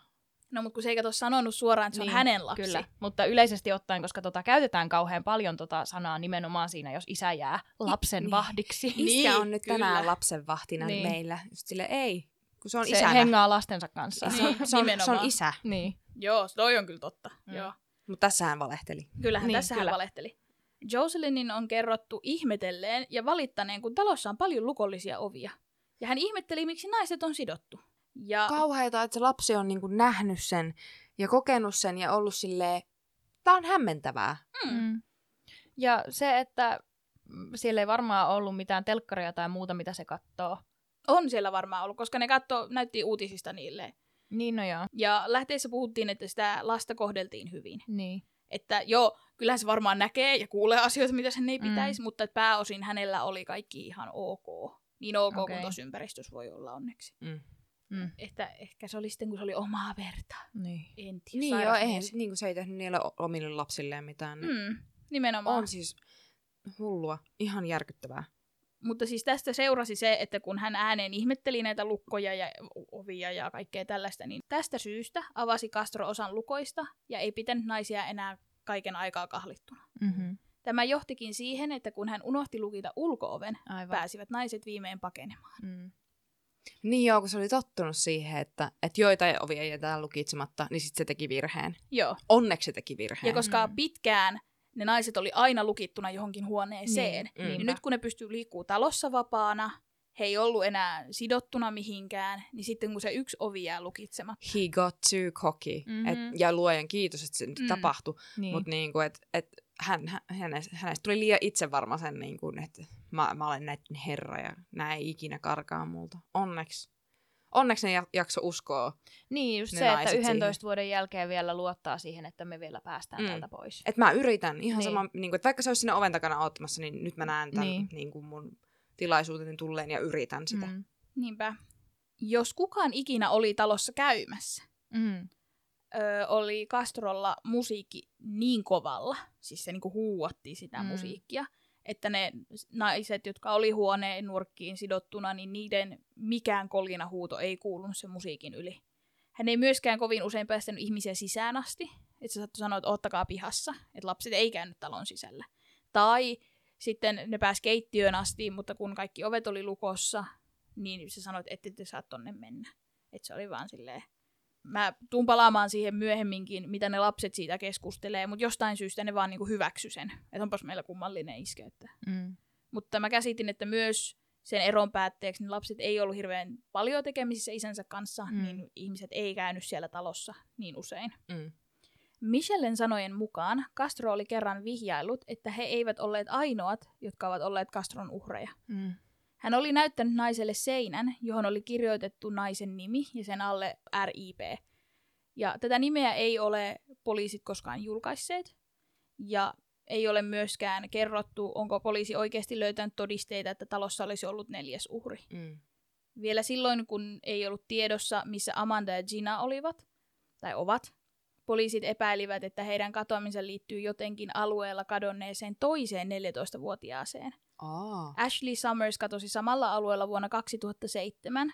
No, mutta kun se ei kato sanonut suoraan, että se Niin, on hänen lapsi. Kyllä, mutta yleisesti ottaen, koska tota, käytetään kauhean paljon tota sanaa nimenomaan siinä, jos isä jää lapsen niin. vahdiksi. Iskä Niin, on nyt tänään kyllä. lapsen vahtina Niin. niin. meillä. Just sille ei, kun se on se isänä. hengaa lastensa kanssa. se, on, se, on, se on isä. niin. Joo, toi on kyllä totta. Mm. Joo. Mutta tässä hän valehteli. Kyllähän Niin, niin, tässä kyllä. hän valehteli. Jocelynin on kerrottu ihmetelleen ja valittaneen, kun talossa on paljon lukollisia ovia. Ja hän ihmetteli, miksi naiset on sidottu. Ja Kauheita, että se lapsi on niinku nähnyt sen ja kokenut sen ja ollut silleen, tää on hämmentävää. mm, Mm. Ja se, että mm, siellä ei varmaan ollut mitään telkkaria tai muuta, mitä se katsoo. On siellä varmaan ollut, koska ne katto, näytti uutisista niille. Niin, no joo. Ja lähteessä puhuttiin, että sitä lasta kohdeltiin hyvin. Niin. Että joo, kyllähän se varmaan näkee ja kuulee asioita, mitä sen ei Mm. pitäisi, mutta että pääosin hänellä oli kaikki ihan ok. Niin ok okay. Kuin tuossa ympäristössä voi olla onneksi. Mm. Mm. Että ehkä se oli sitten, kun se oli omaa verta. Niin. En tiedä. Niin joo, eihän se, niin kuin se ei tehnyt niille omille lapsilleen mitään. niin Mm, nimenomaan. On siis hullua, ihan järkyttävää. Mutta siis tästä seurasi se, että kun hän ääneen ihmetteli näitä lukkoja ja ovia ja kaikkea tällaista, niin tästä syystä avasi Castro osan lukoista ja ei pitänyt naisia enää kaiken aikaa kahlittuna. Mm-hmm. Tämä johtikin siihen, että kun hän unohti lukita ulkooven, Aivan. pääsivät naiset viimein pakenemaan. Mm. Niin joo, kun se oli tottunut siihen, että, että joitain ovia jätetään lukitsematta, niin sitten se teki virheen. Joo. Onneksi se teki virheen. Ja koska Mm. pitkään ne naiset oli aina lukittuna johonkin huoneeseen, Niin, niin, niin nyt kun ne pystyy liikkuu talossa vapaana, he ei ollut enää sidottuna mihinkään, niin sitten kun se yksi ovi jää lukitsematta. He got too cocky. Mhm. Et, ja luojan kiitos, että se nyt Mm. tapahtui. Niin. Mutta niinku, et, et hän, hän, hänestä, hänestä tuli liian itsevarma sen, niinku, että mä, mä olen näiden herra ja nää ei ikinä karkaa multa. Onneksi. Onneksi ne ja- jakso uskoa. niin, just se, että naiset 11 vuoden jälkeen vielä luottaa siihen, että me vielä päästään Mm. täältä pois. Että mä yritän ihan Niin. sama, niinku, että vaikka se olisi sinne oven takana odottamassa, niin nyt mä näen tämän Niin. niinku, mun tilaisuuteni tulleen ja yritän sitä. Mm. Niinpä. Jos kukaan ikinä oli talossa käymässä, Mm. Ö, oli Castrolla musiikki niin kovalla, siis se niinku huuatti sitä mm. musiikkia, että ne naiset, jotka oli huoneen nurkkiin sidottuna, niin niiden mikään kolina huuto ei kuulunut sen musiikin yli. Hän ei myöskään kovin usein päästänyt ihmisiä sisään asti, että se saattoi sanoa, että ottakaa pihassa, että lapset ei käynyt talon sisällä. Tai sitten ne pääsi keittiöön asti, mutta kun kaikki ovet oli lukossa, niin se sanoi, että ette te saa tonne mennä. Että se oli vaan silleen, mä tuun palaamaan siihen myöhemminkin, mitä ne lapset siitä keskustelee, mutta jostain syystä ne vaan niinku hyväksy sen. Että onpas meillä kummallinen iskä. Että. Mm. Mutta mä käsitin, että myös sen eron päätteeksi niin lapset ei ollut hirveän paljon tekemisissä isänsä kanssa, Mm. mm. niin ihmiset ei käynyt siellä talossa niin usein. Mm. Michellen sanojen mukaan Castro oli kerran vihjaillut, että he eivät olleet ainoat, jotka ovat olleet Castron uhreja. Mm. Hän oli näyttänyt naiselle seinän, johon oli kirjoitettu naisen nimi ja sen alle RIP. Ja tätä nimeä ei ole poliisit koskaan julkaisseet. Ja ei ole myöskään kerrottu, onko poliisi oikeasti löytänyt todisteita, että talossa olisi ollut neljäs uhri. Mm. Vielä silloin, kun ei ollut tiedossa, missä Amanda ja Gina olivat, tai ovat, poliisit epäilivät, että heidän katoamisensa liittyy jotenkin alueella kadonneeseen toiseen 14-vuotiaaseen. Aa. Ashley Summers katosi samalla alueella vuonna 2007,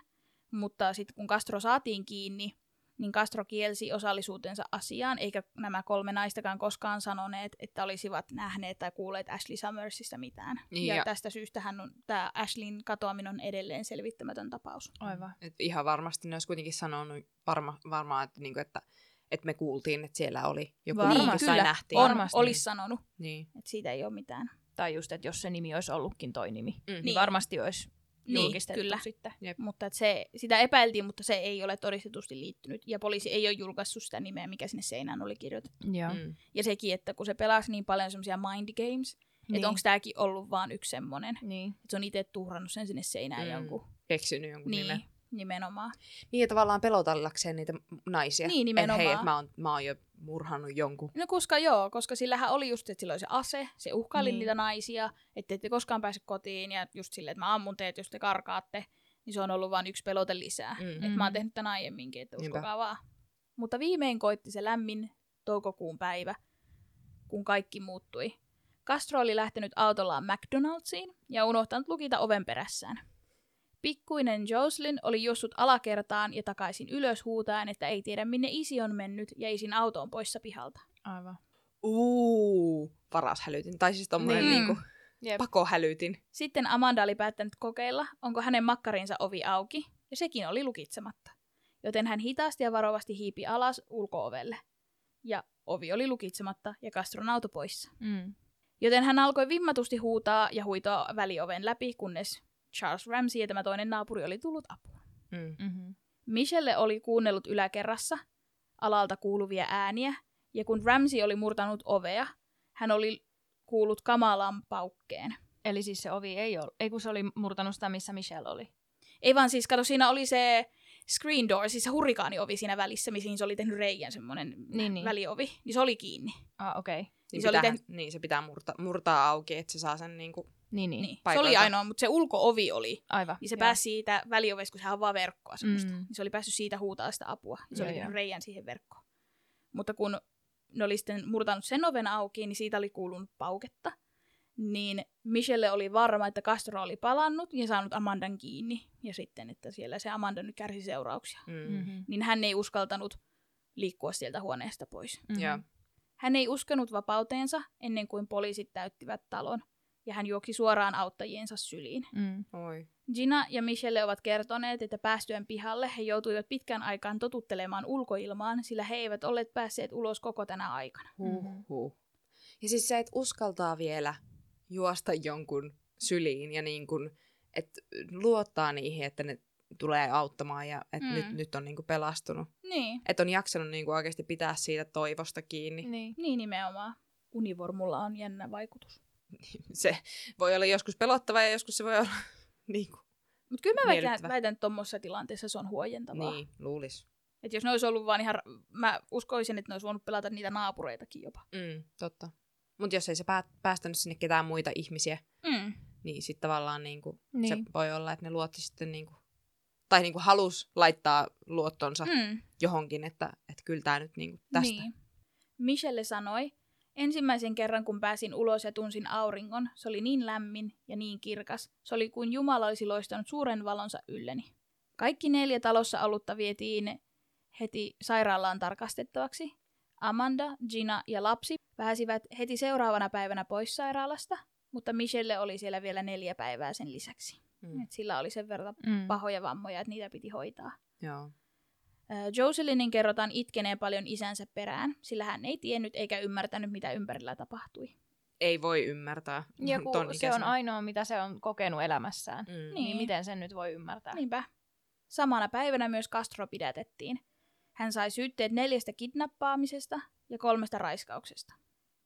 mutta sitten kun Castro saatiin kiinni, niin Castro kielsi osallisuutensa asiaan, eikä nämä kolme naistakaan koskaan sanoneet, että olisivat nähneet tai kuulleet Ashley Summersista mitään. Niin, ja, ja- tästä syystä hän on, tämä Ashleyn katoaminen on edelleen selvittämätön tapaus. Aivan. Et ihan varmasti ne olisi kuitenkin sanonut varma, varmaan, että, niinku, että, että me kuultiin, että siellä oli joku Varmasti. Niin, kyllä. nähtiin. On, Varmasti. olisi sanonut, Niin. että siitä ei ole mitään. Tai just, että jos se nimi olisi ollutkin toi nimi, Mm. niin, Niin. varmasti olisi Niin, julkistettu kyllä. sitten. Mutta et se, sitä epäiltiin, mutta se ei ole todistetusti liittynyt. Ja poliisi ei ole julkaissut sitä nimeä, mikä sinne seinään oli kirjoitettu. Joo. Mm. Ja sekin, että kun se pelasi niin paljon semmoisia mind games, niin. Että onko tämäkin ollut vaan yksi semmoinen. Niin. Että se on itse tuhrannut sen sinne seinään mm. jonkun. Keksinyt jonkun Niin, nimen. Nimenomaan. Niin, ja tavallaan pelotellakseen niitä naisia. Niin, Että hei, nimenomaan. että mä oon, mä oon jo murhannut jonkun. No koska joo, koska sillähän oli just, että sillä oli se ase, se uhkaili niin. niitä naisia, että ette koskaan pääse kotiin ja just silleen, että mä ammun teet, jos te karkaatte, niin se on ollut vain yksi pelote lisää. Mm. Mm. Että mä oon tehnyt tämän aiemminkin, että Niinpä. uskokaa vaan. Mutta viimein koitti se lämmin toukokuun päivä, kun kaikki muuttui. Castro oli lähtenyt autollaan McDonald'siin ja unohtanut lukita oven perässään. Pikkuinen Jocelyn oli juossut alakertaan ja takaisin ylös huutaen, että ei tiedä minne isi on mennyt ja isin auto on poissa pihalta. Aivan. Uu, paras hälytin. Tai siis tommonen Niin. niin. niinku Jep. pakohälytin. Sitten Amanda oli päättänyt kokeilla, onko hänen makkarinsa ovi auki, ja sekin oli lukitsematta. Joten hän hitaasti ja varovasti hiipi alas ulkoovelle. Ja ovi oli lukitsematta ja Castron auto poissa. Mm. Joten hän alkoi vimmatusti huutaa ja huitoa välioven läpi, kunnes Charles Ramsey ja tämä toinen naapuri oli tullut apuun. Mm. Mm-hmm. Michelle oli kuunnellut yläkerrassa alalta kuuluvia ääniä, ja kun Ramsey oli murtanut ovea, hän oli kuullut kamalan paukkeen. Eli siis se ovi ei ole, ei kun se oli murtanut sitä, missä Michelle oli. Ei vaan siis, kato, siinä oli se screen door, siis se hurrikaaniovi siinä välissä, mihin se oli tehnyt reijän, semmoinen Niin, niin. väliovi, niin se oli kiinni. Ah, okei. Okay. Niin, se oli pitää, tehty- niin se pitää murta, murtaa auki, että se saa sen niinku... Niin, niin. Niin. Se oli ainoa, mutta se ulkoovi oli. Aivan. Niin se joo. pääsi siitä väliovesta, kun sehän on vaan verkkoa semmoista. Mm. Niin se oli päässyt siitä huutaa sitä apua. Ja se Joo, oli joo. reijän siihen verkkoon. Mutta kun ne oli sitten murtanut sen oven auki, niin siitä oli kuulunut pauketta. Niin Michelle oli varma, että Castro oli palannut ja saanut Amandan kiinni. Ja sitten, että siellä se Amanda nyt kärsi seurauksia. Mm. Mm-hmm. Niin hän ei uskaltanut liikkua sieltä huoneesta pois. Mm-hmm. Hän ei uskonut vapauteensa ennen kuin poliisit täyttivät talon. Ja hän juoksi suoraan auttajiensa syliin. Mm. Oi. Gina ja Michelle ovat kertoneet, että päästyään pihalle he joutuivat pitkän aikaan totuttelemaan ulkoilmaan, sillä he eivät olleet päässeet ulos koko tänä aikana. Huhhuh. Ja siis se, että uskaltaa vielä juosta jonkun syliin ja niin kun, että luottaa niihin, että ne tulee auttamaan ja että Mm. nyt, nyt on niin kuin pelastunut. Niin, Että on jaksanut niin kuin oikeasti pitää siitä toivosta kiinni. Niin. niin nimenomaan. Univormulla on jännä vaikutus. Se voi olla joskus pelottava ja joskus se voi olla niin kuin, Mutta kyllä mä väitän, väitän että tuommoisessa tilanteessa se on huojentavaa. niin, luulis. Että jos ne olisi ollut vaan ihan, mä uskoisin, että ne olisi voinut pelata niitä naapureitakin jopa. Mm, totta. Mutta jos ei se pää- päästänyt sinne ketään muita ihmisiä, Mm. niin sitten tavallaan niin kuin, Niin. se voi olla, että ne luotti sitten niin kuin, tai niin kuin halus laittaa luottonsa Mm. johonkin, että, että kyllä tämä nyt niin kuin tästä. Niin. Michelle sanoi, ensimmäisen kerran kun pääsin ulos ja tunsin auringon, se oli niin lämmin ja niin kirkas, se oli kuin Jumala olisi loistanut suuren valonsa ylleni. Kaikki neljä talossa ollutta vietiin heti sairaalaan tarkastettavaksi. Amanda, Gina ja lapsi pääsivät heti seuraavana päivänä pois sairaalasta, mutta Michelle oli siellä vielä neljä päivää sen lisäksi. Mm. Et sillä oli sen verran Mm. pahoja vammoja, että niitä piti hoitaa. Joo. Joselinin kerrotaan itkeneen paljon isänsä perään, sillä hän ei tiennyt eikä ymmärtänyt, mitä ympärillä tapahtui. Ei voi ymmärtää. Ja kun ton se on ikäisenä. ainoa, mitä se on kokenut elämässään, Mm. niin. Niin. niin miten sen nyt voi ymmärtää? Niinpä. Samana päivänä myös Castro pidätettiin. Hän sai syytteet neljästä kidnappaamisesta ja kolmesta raiskauksesta.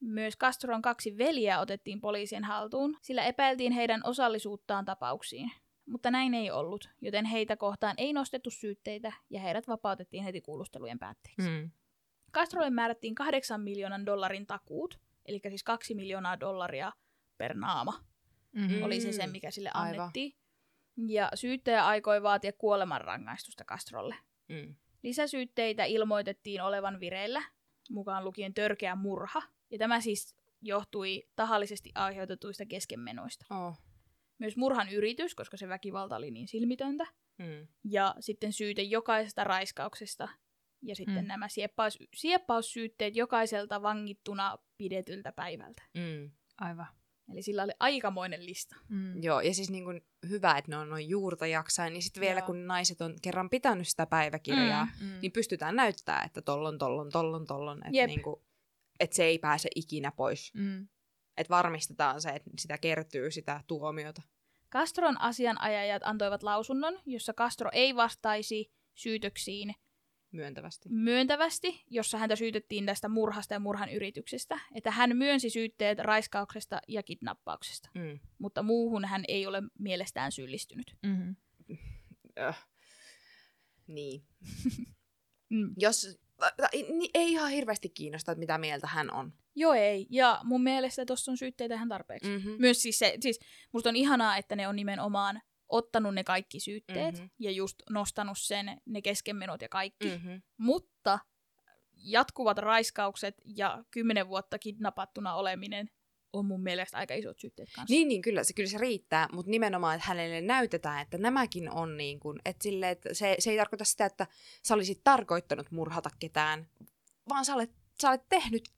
Myös Castron kaksi veljeä otettiin poliisien haltuun, sillä epäiltiin heidän osallisuuttaan tapauksiin. Mutta näin ei ollut, joten heitä kohtaan ei nostettu syytteitä ja heidät vapautettiin heti kuulustelujen päätteeksi. Mm. Castrolle määrättiin 8 miljoonan dollarin takuut, eli siis 2 miljoonaa dollaria per naama Mm-hmm. oli se se, mikä sille Aivan. annettiin. Ja syyttäjä aikoi vaatia kuolemanrangaistusta Castrolle. Mm. Lisäsyytteitä ilmoitettiin olevan vireillä, mukaan lukien törkeä murha, ja tämä siis johtui tahallisesti aiheutetuista keskenmenoista. Oh. Myös murhan yritys, koska se väkivalta oli niin silmitöntä, Mm. ja sitten syyte jokaisesta raiskauksesta, ja sitten Mm. nämä sieppaus, sieppaussyytteet jokaiselta vangittuna pidetyltä päivältä. Mm. Aivan. Eli sillä oli aikamoinen lista. Mm. Joo, ja siis niin kuin hyvä, että ne on noin juurta jaksain, niin sitten vielä Joo. kun naiset on kerran pitänyt sitä päiväkirjaa, Mm. Mm. niin pystytään näyttää, että tollon, tollon, tollon, tollon, että niin kuin, että se ei pääse ikinä pois. Mm. Että varmistetaan se, että sitä kertyy sitä tuomiota. Castron asianajajat antoivat lausunnon, jossa Castro ei vastaisi syytöksiin Myöntävästi. myöntävästi, jossa häntä syytettiin tästä murhasta ja murhan yrityksestä, että hän myönsi syytteet raiskauksesta ja kidnappauksesta, Mm. mutta muuhun hän ei ole mielestään syyllistynyt. Mm-hmm. Öh. Niin. Mm. Jos, ei ihan hirveästi kiinnosta, että mitä mieltä hän on. Joo ei, ja mun mielestä tuossa on syytteitä ihan tarpeeksi. Mm. Mm-hmm. Myös siis se, siis musta on ihanaa, että ne on nimenomaan ottanut ne kaikki syytteet Mhm. mm-hmm. ja just nostanut sen, ne keskenmenot ja kaikki. Mm. Mm-hmm. Mutta jatkuvat raiskaukset ja kymmenen vuotta kidnapattuna oleminen on mun mielestä aika isot syytteet kanssa. Niin, niin kyllä, se, kyllä se riittää, mutta nimenomaan, että hänelle näytetään, että nämäkin on niin kuin, että, sille, että se, se ei tarkoita sitä, että sä olisit tarkoittanut murhata ketään, vaan sä olet, sä olet tehnyt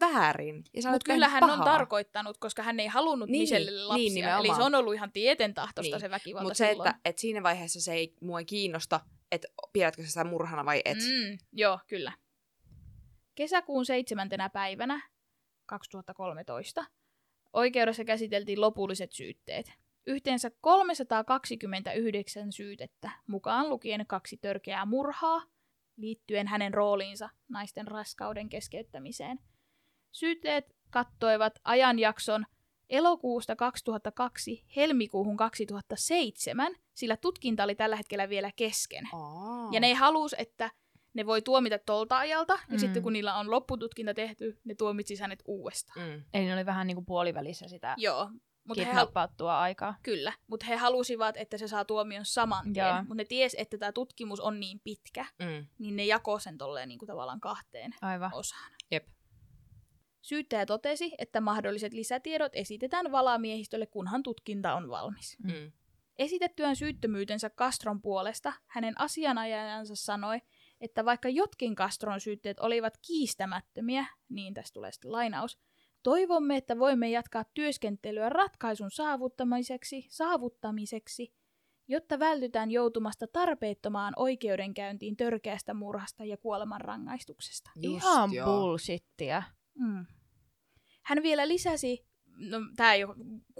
väärin. Ja sä Mutta kyllä hän tehnyt on pahaa. tarkoittanut, koska hän ei halunnut Niin, niin, Michellelle niin, lapsia. nimenomaan. Eli se on ollut ihan tieten tahtosta Niin. se väkivalta Mutta se, että, että siinä vaiheessa se ei mua kiinnosta, että pidätkö sä sitä murhana vai et. Mm, joo, kyllä. Kesäkuun seitsemäntenä päivänä 2013 oikeudessa käsiteltiin lopulliset syytteet. Yhteensä 329 syytettä, mukaan lukien kaksi törkeää murhaa, liittyen hänen rooliinsa naisten raskauden keskeyttämiseen. Syytteet kattoivat ajanjakson elokuusta 2002 helmikuuhun 2007, sillä tutkinta oli tällä hetkellä vielä kesken. Aa. Ja ne halus, että ne voi tuomita tolta ajalta, ja Mm. sitten kun niillä on loppututkinta tehty, ne tuomitsi hänet uudestaan. Mm. Eli ne oli vähän niin kuin puolivälissä sitä Joo, mutta he, hal- aikaa. kyllä, mutta he halusivat, että se saa tuomion saman tien. Mutta ne ties, että tämä tutkimus on niin pitkä, Mm. niin ne jakoi sen tolleen niin kuin tavallaan kahteen Aivan. osaan. Syyttäjä totesi, että mahdolliset lisätiedot esitetään valamiehistölle, kunhan tutkinta on valmis. Mm. Esitettyään syyttömyytensä Castron puolesta, hänen asianajajansa sanoi, että vaikka jotkin Castron syytteet olivat kiistämättömiä, niin tästä tulee sitten lainaus, toivomme, että voimme jatkaa työskentelyä ratkaisun saavuttamiseksi, saavuttamiseksi jotta vältytään joutumasta tarpeettomaan oikeudenkäyntiin törkeästä murhasta ja kuolemanrangaistuksesta. Just Ihan joo. bullshittia. Mm. Hän vielä lisäsi, no tämä ei ole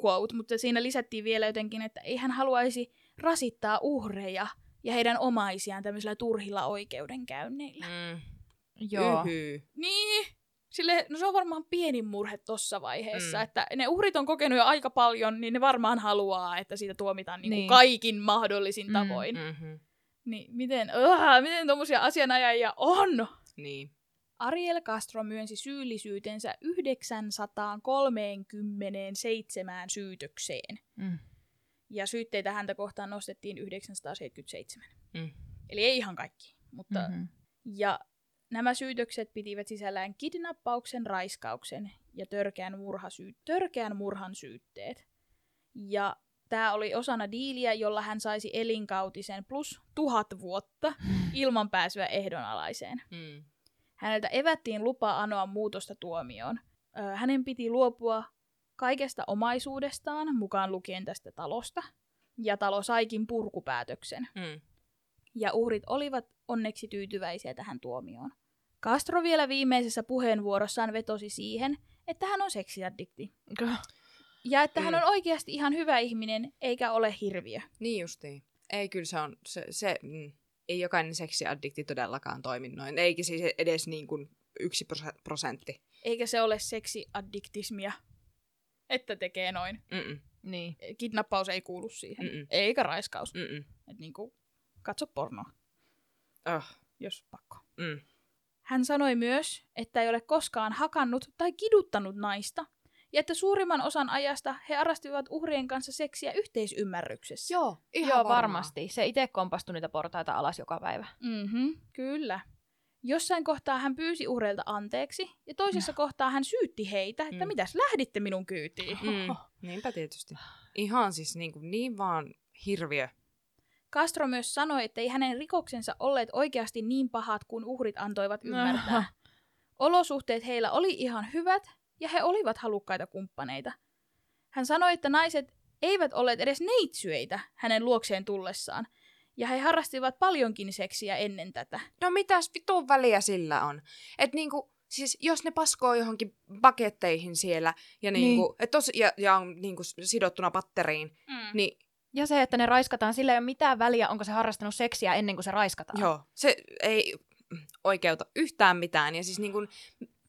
quote, mutta siinä lisättiin vielä jotenkin, että ei hän haluaisi rasittaa uhreja ja heidän omaisiaan tämmöisillä turhilla oikeudenkäynneillä. Mm. Joo. Yhy. Niin, sille, no se on varmaan pienin murhe tossa vaiheessa, Mm. että ne uhrit on kokenut jo aika paljon, niin ne varmaan haluaa, että siitä tuomitaan niin. Niin. kaikin mahdollisin Mm, tavoin. Mm-hmm. Niin miten, uh, miten tuommoisia asianajajia on? Niin. Ariel Castro myönsi syyllisyytensä 937 syytökseen. Mm. Ja syytteitä häntä kohtaan nostettiin 977. Mm. Eli ei ihan kaikki. Mutta, mm-hmm. Ja nämä syytökset pitivät sisällään kidnappauksen, raiskauksen ja törkeän, murhasyy- törkeän murhan syytteet. Ja tämä oli osana diiliä, jolla hän saisi elinkautisen plus tuhat vuotta ilman pääsyä ehdonalaiseen. Mm. Häneltä evättiin lupa anoa muutosta tuomioon. Hänen piti luopua kaikesta omaisuudestaan, mukaan lukien tästä talosta, ja talo saikin purkupäätöksen. Mm. Ja uhrit olivat onneksi tyytyväisiä tähän tuomioon. Castro vielä viimeisessä puheenvuorossaan vetosi siihen, että hän on seksiaddikti. Ja että hän Mm. on oikeasti ihan hyvä ihminen, eikä ole hirviö. Niin justiin. Ei kyllä se on, se, se mm, ei jokainen seksiaddikti todellakaan toimi noin. Eikä siis edes niin kuin yksi prosentti. Eikä se ole seksiaddiktismia, että tekee noin. Mm-mm. Niin. Kidnappaus ei kuulu siihen. Mm-mm. Eikä raiskaus. Mm-mm. Et niinku, katso pornoa, Oh. jos pakko. Mm. Hän sanoi myös, että ei ole koskaan hakannut tai kiduttanut naista, ja että suurimman osan ajasta he harrastivat uhrien kanssa seksiä yhteisymmärryksessä. Joo, ihan Joo, varmaan. varmasti. Se itse kompastui niitä portaita alas joka päivä. Mhm, kyllä. Jossain kohtaa hän pyysi uhreilta anteeksi, ja toisessa kohtaa hän syytti heitä, että Mm. mitäs lähditte minun kyytiin. Mm. Niinpä tietysti. Ihan siis niin, kuin, niin vaan hirviö. Castro myös sanoi, että ei hänen rikoksensa olleet oikeasti niin pahat kuin uhrit antoivat ymmärtää. Olosuhteet heillä oli ihan hyvät ja he olivat halukkaita kumppaneita. Hän sanoi, että naiset eivät olleet edes neitsyöitä hänen luokseen tullessaan, ja he harrastivat paljonkin seksiä ennen tätä. No mitäs vitun väliä sillä on? Et niinku, siis jos ne paskoo johonkin paketteihin siellä ja, niinku, Niin. et tos, ja, ja on niinku sidottuna patteriin, Mm. niin Ja se, että ne raiskataan, sillä ei ole mitään väliä, onko se harrastanut seksiä ennen kuin se raiskataan. joo, se ei oikeuta yhtään mitään. Ja siis niinku,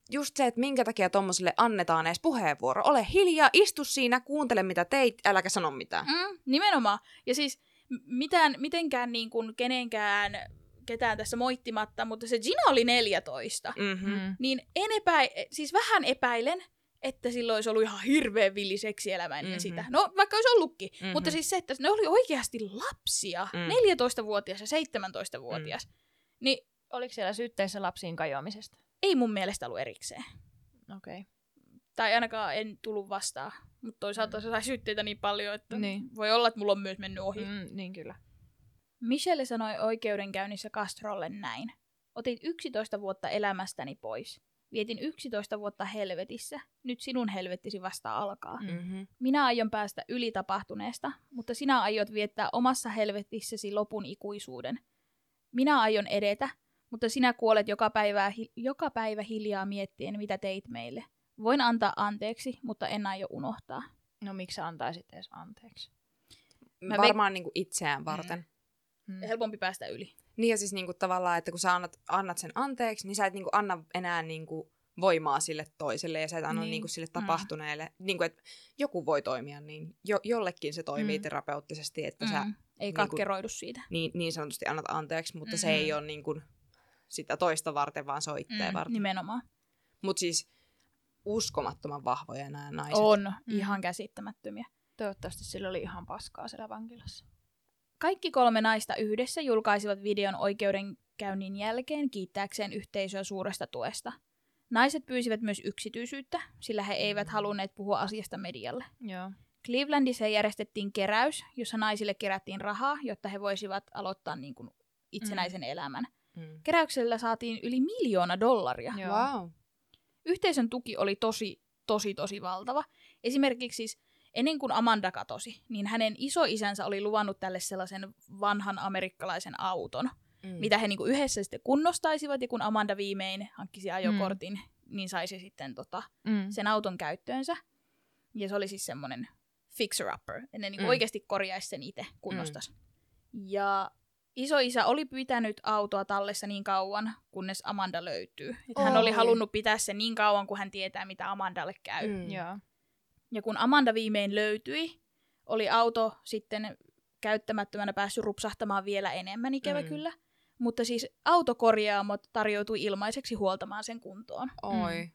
just se, että minkä takia tommoselle annetaan edes puheenvuoro. Ole hiljaa, istu siinä, kuuntele mitä teit, äläkä sano mitään. Mm, nimenomaan. Ja siis mitään, mitenkään niin kuin kenenkään ketään tässä moittimatta, mutta se Gina oli 14. Mm-hmm. Mm. Niin en epä, siis vähän epäilen, että silloin olisi ollut ihan hirveän villi seksielämä ennen Mhm. sitä. No, vaikka olisi ollutkin. Mhm. Mutta siis se, että ne oli oikeasti lapsia. Mm. 14-vuotias ja 17-vuotias. Niin Oliko siellä syytteessä lapsiin kajoamisesta? Ei mun mielestä ollut erikseen. Okei. Okay. Tai ainakaan en tullut vastaan. Mutta toisaalta se sai syytteitä niin paljon, että Niin. voi olla, että mulla on myös mennyt ohi. Mm, niin kyllä. Michelle sanoi oikeudenkäynnissä Castrolle näin. Otit 11 vuotta elämästäni pois. Vietin 11 vuotta helvetissä. Nyt sinun helvettisi vasta alkaa. Mm. Mm-hmm. Minä aion päästä yli tapahtuneesta, mutta sinä aiot viettää omassa helvetissäsi lopun ikuisuuden. Minä aion edetä, mutta sinä kuolet joka päivä, joka päivä hiljaa miettien, mitä teit meille. Voin antaa anteeksi, mutta en aio unohtaa. No miksi sä antaisit edes anteeksi? Mä Varmaan niinku itseään varten. Mm. Helpompi päästä yli. Niin ja siis niinku tavallaan, että kun sä annat, annat sen anteeksi, niin sä et niinku anna enää niinku voimaa sille toiselle ja sä et anna Niin. niin. kuin sille Mm. tapahtuneelle, niin kuin, että joku voi toimia niin, jo, jollekin se toimii Mm. mm. terapeuttisesti, että sä Mm. Ei niinku- katkeroidu siitä. niin, niin sanotusti annat anteeksi, mutta mm-hmm. se Mhm. ei ole niin kuin sitä toista varten, vaan se on itseä Mm, varten. nimenomaan. Mutta siis uskomattoman vahvoja nämä naiset. On Mm. ihan käsittämättömiä. Toivottavasti sillä oli ihan paskaa siellä vankilassa. Kaikki kolme naista yhdessä julkaisivat videon oikeudenkäynnin jälkeen kiittääkseen yhteisöä suuresta tuesta. Naiset pyysivät myös yksityisyyttä, sillä he eivät halunneet puhua asiasta medialle. Joo. Clevelandissa järjestettiin keräys, jossa naisille kerättiin rahaa, jotta he voisivat aloittaa niin kuin itsenäisen mm. elämän. Mm. Keräyksellä saatiin yli miljoona dollaria. Joo. Wow. Yhteisön tuki oli tosi, tosi, tosi valtava. Esimerkiksi siis ennen kuin Amanda katosi, niin hänen isoisänsä oli luvannut tälle sellaisen vanhan amerikkalaisen auton, Mm. mitä he niinku yhdessä sitten kunnostaisivat, ja kun Amanda viimein hankkisi ajokortin, mm. niin sai se sitten tota, Mm. sen auton käyttöönsä. Ja se oli siis semmoinen fixer-upper, että ne niinku Mm. oikeasti korjaisi sen itse, kunnostaisi. Ja isoisä oli pitänyt autoa tallessa niin kauan, kunnes Amanda löytyy. Et hän oli Oi. halunnut pitää sen niin kauan, kun hän tietää, mitä Amandalle käy. Mm. Joo. Ja kun Amanda viimein löytyi, oli auto sitten käyttämättömänä päässyt rupsahtamaan vielä enemmän, ikävä Mm. kyllä. Mutta siis autokorjaamot tarjoutui ilmaiseksi huoltamaan sen kuntoon. Oi.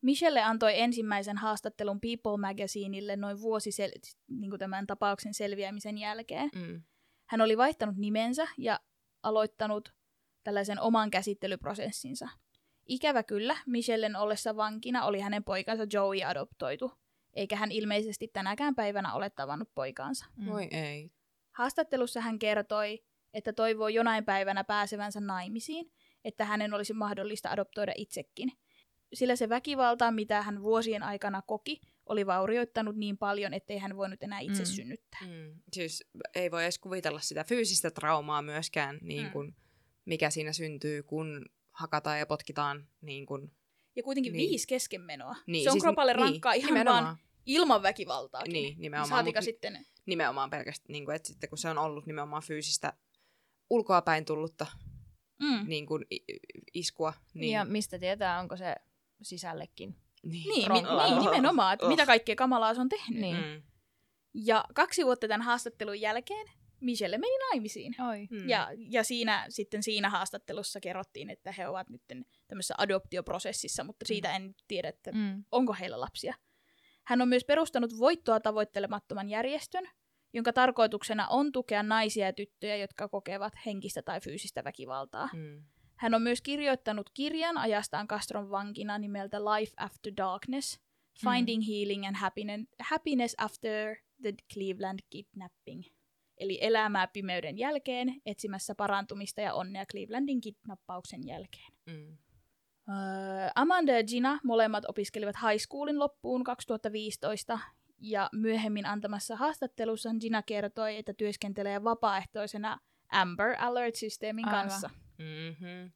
Michelle antoi ensimmäisen haastattelun People Magazineille noin vuosi sel- niin tämän tapauksen selviämisen jälkeen. Mm. Hän oli vaihtanut nimensä ja aloittanut tällaisen oman käsittelyprosessinsa. Ikävä kyllä, Michellen ollessa vankina oli hänen poikansa Joey adoptoitu, eikä hän ilmeisesti tänäkään päivänä ole tavannut poikaansa. Mm. Voi ei. Haastattelussa hän kertoi, että toivoo jonain päivänä pääsevänsä naimisiin, että hänen olisi mahdollista adoptoida itsekin. Sillä se väkivalta, mitä hän vuosien aikana koki, oli vaurioittanut niin paljon, ettei hän voinut enää itse Mm. synnyttää. Mm. Siis ei voi edes kuvitella sitä fyysistä traumaa myöskään, niin Mm. kuin, mikä siinä syntyy, kun hakataan ja potkitaan. Niin kuin, Ja kuitenkin Niin. viisi keskenmenoa. niin, se on siis- kropalle niin, rankkaa ihan nimenomaan, vaan ilman väkivaltaakin. Niin, nimenomaan. Saatika mut sitten... nimenomaan pelkästään, niin kuin, että sitten kun se on ollut nimenomaan fyysistä ulkoapäin tullutta Mm. niin kuin, iskua, niin, Niin. Ja mistä tietää, onko se sisällekin. Niin. Niin, mi- niin, nimenomaan, että Oh. mitä kaikkea kamalaa se on tehnyt. Niin. Mm. Ja kaksi vuotta tämän haastattelun jälkeen Michelle meni naimisiin. Oi. Mm. Ja, ja siinä, sitten siinä haastattelussa kerrottiin, että he ovat nyt tämmöisessä adoptioprosessissa, mutta siitä en tiedä, että Mm. onko heillä lapsia. Hän on myös perustanut voittoa tavoittelemattoman järjestön, jonka tarkoituksena on tukea naisia ja tyttöjä, jotka kokevat henkistä tai fyysistä väkivaltaa. Mm. Hän on myös kirjoittanut kirjan ajastaan Castron vankina nimeltä Life After Darkness, Finding Healing and Happiness, Happiness After the Cleveland Kidnapping. Eli elämää pimeyden jälkeen, etsimässä parantumista ja onnea Clevelandin kidnappauksen jälkeen. Mm. Öö, Amanda ja Gina molemmat opiskelivat high schoolin loppuun 2015, ja myöhemmin antamassa haastattelussa Gina kertoi, että työskentelee vapaaehtoisena Amber Alert-systeemin Aivan. kanssa. Mm-hmm.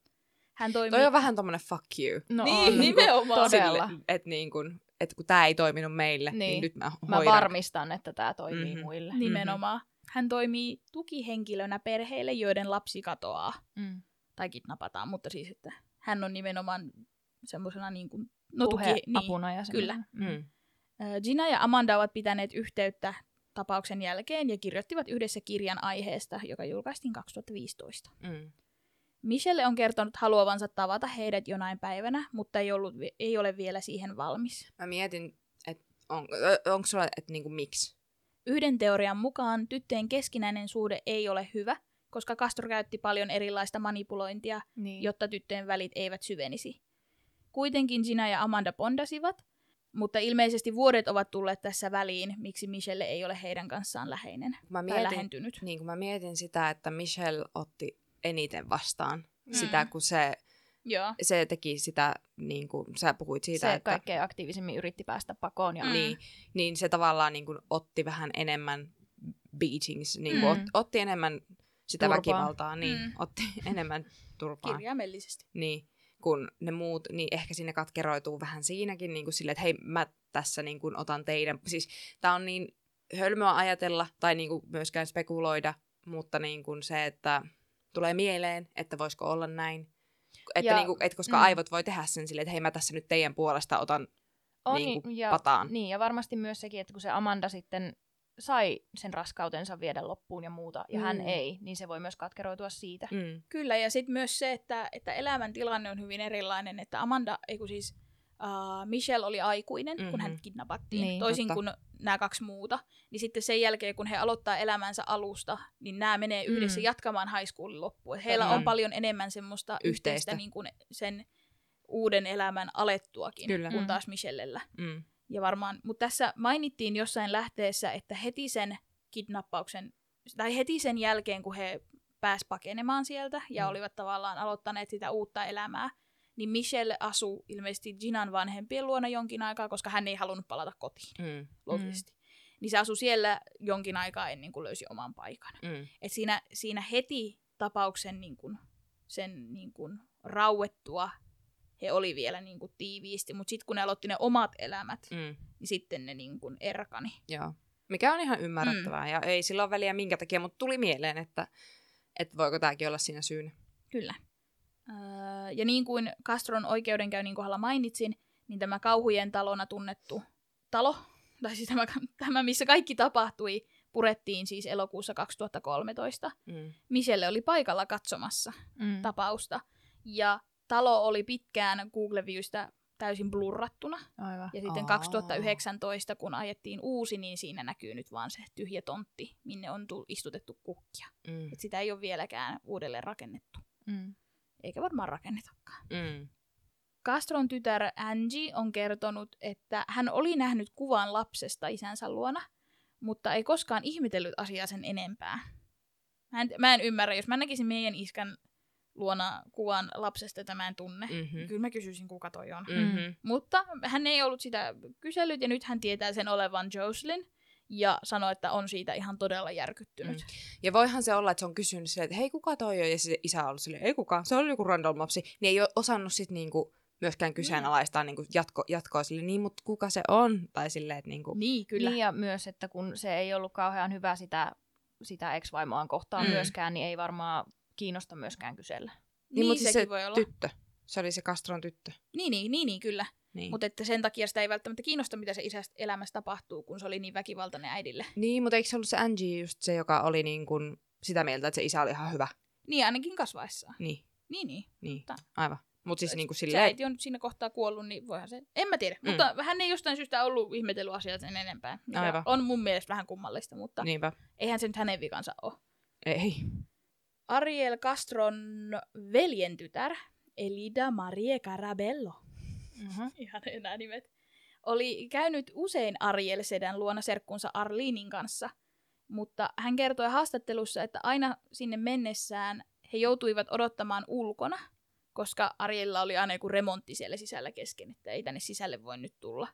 Hän toimii... Toi on vähän tommonen fuck you. No Niin, on. nimenomaan. Todella. Että niin kun, et kun tää ei toiminut meille, niin, Niin. niin nyt mä Mä hoidan. varmistan, että tämä toimii Mhm. mm-hmm. muille. Nimenomaan. Hän toimii tukihenkilönä perheille, joiden lapsi katoaa Mm. tai kidnapataan, mutta siis, että hän on nimenomaan semmoisena niin kuin, no tuki, Puhe niin. apuna ja kyllä. semmoinen. Mm. Ö, Gina ja Amanda ovat pitäneet yhteyttä tapauksen jälkeen ja kirjoittivat yhdessä kirjan aiheesta, joka julkaistiin 2015. Mm. Michelle on kertonut haluavansa tavata heidät jonain päivänä, mutta ei, ollut, ei ole vielä siihen valmis. Mä mietin, että on, onko sulla, että niinku miksi? Yhden teorian mukaan tyttöjen keskinäinen suhde ei ole hyvä, koska Castro käytti paljon erilaista manipulointia, Niin. jotta tyttöjen välit eivät syvenisi. Kuitenkin Gina ja Amanda bondasivat, mutta ilmeisesti vuodet ovat tulleet tässä väliin, miksi Michelle ei ole heidän kanssaan läheinen mä tai mietin, lähentynyt. niin kun mä mietin sitä, että Michelle otti eniten vastaan Mm. sitä, kun se, Joo. se teki sitä, niin kuin sä puhuit siitä, se että kaikkein aktiivisimmin yritti päästä pakoon. Ja... Mm. niin, niin se tavallaan niin kuin otti vähän enemmän beatings, niin kuin Mm. ot, otti enemmän sitä Turpaa. väkivaltaa, niin Mm. otti enemmän turpaa. Kirjaimellisesti. Niin, kun ne muut, niin ehkä sinne katkeroituu vähän siinäkin niin kuin sille, että hei, mä tässä niin kuin otan teidän, siis tää on niin hölmöä ajatella tai niin kuin myöskään spekuloida, mutta niin kuin se, että tulee mieleen, että voisiko olla näin, Että Ja- niinku, et koska mm. aivot voi tehdä sen silleen, että hei mä tässä nyt teidän puolesta otan On, niinku ja, pataan. Niin, ja varmasti myös sekin, että kun se Amanda sitten sai sen raskautensa viedä loppuun ja muuta, ja mm. hän ei, niin se voi myös katkeroitua siitä. Mm. Kyllä, ja sitten myös se, että, että elämän tilanne on hyvin erilainen, että Amanda, ei kun siis uh, Michelle oli aikuinen, mm-hmm. kun hän kidnappattiin, Niin, toisin totta. kuin nämä kaksi muuta. Niin sitten sen jälkeen, kun he aloittaa elämänsä alusta, niin nämä menee yhdessä Mm. jatkamaan high schoolin loppuun. Heillä Totta. on paljon enemmän semmoista Yhteistä. yhteistä niin kuin sen uuden elämän alettuakin, Kyllä. kuin Mm. taas Michellellä. Mm. Ja varmaan, mutta tässä mainittiin jossain lähteessä, että heti sen kidnappauksen, tai heti sen jälkeen, kun he pääs pakenemaan sieltä ja Mm. olivat tavallaan aloittaneet sitä uutta elämää, niin Michelle asuu ilmeisesti Ginan vanhempien luona jonkin aikaa, koska hän ei halunnut palata kotiin, Mm. logisesti. Niin se asui siellä jonkin aikaa ennen kuin löysi oman paikan. Mm. Et siinä, siinä heti tapauksen niin kun, sen niin kun, rauettua he oli vielä niin kun, tiiviisti, mutta sitten kun ne aloitti ne omat elämät, Mm. niin sitten ne niin kuin erkani. Joo. Mikä on ihan ymmärrettävää mm. ja ei sillä ole väliä minkä takia, mutta tuli mieleen, että, että voiko tämäkin olla siinä syynä. Kyllä. Öö, ja niin kuin Castron oikeudenkäynnin kohdalla mainitsin, niin tämä kauhujen talona tunnettu talo, tai siis tämä, tämä missä kaikki tapahtui, purettiin siis elokuussa 2013. Mm. Michelle oli paikalla katsomassa Mm. tapausta, ja talo oli pitkään Google-viewstä täysin blurrattuna. Aivan. Ja sitten Aa. 2019, kun ajettiin uusi, niin siinä näkyy nyt vaan se tyhjä tontti, minne on tu- istutettu kukkia. Mm. Et sitä ei ole vieläkään uudelleen rakennettu. Mm. Eikä varmaan rakennetakaan. Mm. Castron tytär Angie on kertonut, että hän oli nähnyt kuvan lapsesta isänsä luona, mutta ei koskaan ihmetellyt asiaa sen enempää. Mä en, mä en ymmärrä, jos mä näkisin meidän iskän luona kuvan lapsesta, jota mä en tunne, mm. Mm-hmm. kyllä mä kysyisin, kuka toi on. Mm-hmm. Mutta hän ei ollut sitä kysellyt ja nyt hän tietää sen olevan Jocelyn ja sanoi, että on siitä ihan todella järkyttynyt. Mm. Ja voihan se olla, että se on kysynyt silleen, että hei kuka toi on, ja se isä on ollut silleen, ei kuka, se oli joku random lapsi, niin ei ole osannut sit niinku myöskään kyseenalaistaa niinku jatko, jatkoa sille, niin mutta kuka se on, tai silleen, että niinku, Niin, kyllä. Niin ja myös, että kun se ei ollut kauhean hyvä sitä, sitä ex-vaimoaan kohtaan Mm. mm. myöskään, niin ei varmaan kiinnosta myöskään kysellä. niin, mutta siis sekin se voi olla. tyttö, se oli se Castron tyttö. Niin, niin, niin, niin, kyllä. Niin. Mutta että sen takia sitä ei välttämättä kiinnosta, mitä se isästä elämässä tapahtuu, kun se oli niin väkivaltainen äidille. Niin, mutta eikö se ollut se Angie just se, joka oli niin kuin sitä mieltä, että se isä oli ihan hyvä? Niin ainakin kasvaessaan. Niin, Niin, niin. niin, Totta. aivan. Mutta siis niin kuin Se äiti on siinä kohtaa kuollut, niin voihan se... En mä tiedä, Mm. mutta hän ei jostain syystä ollut ihmetellyt asiaa sen enempää. Aivan. on mun mielestä vähän kummallista, mutta niin. niinpä, eihän se nyt hänen vikansa ole. ei. Ariel Castron veljen tytär, Elida Marie Carabello, Mm-hmm. ihan enää nimet, oli käynyt usein Ariel Sedän luona serkkunsa Arlinin kanssa, mutta hän kertoi haastattelussa, että aina sinne mennessään he joutuivat odottamaan ulkona, koska Ariella oli aina joku remontti siellä sisällä kesken, että ei tänne sisälle voi nyt tulla.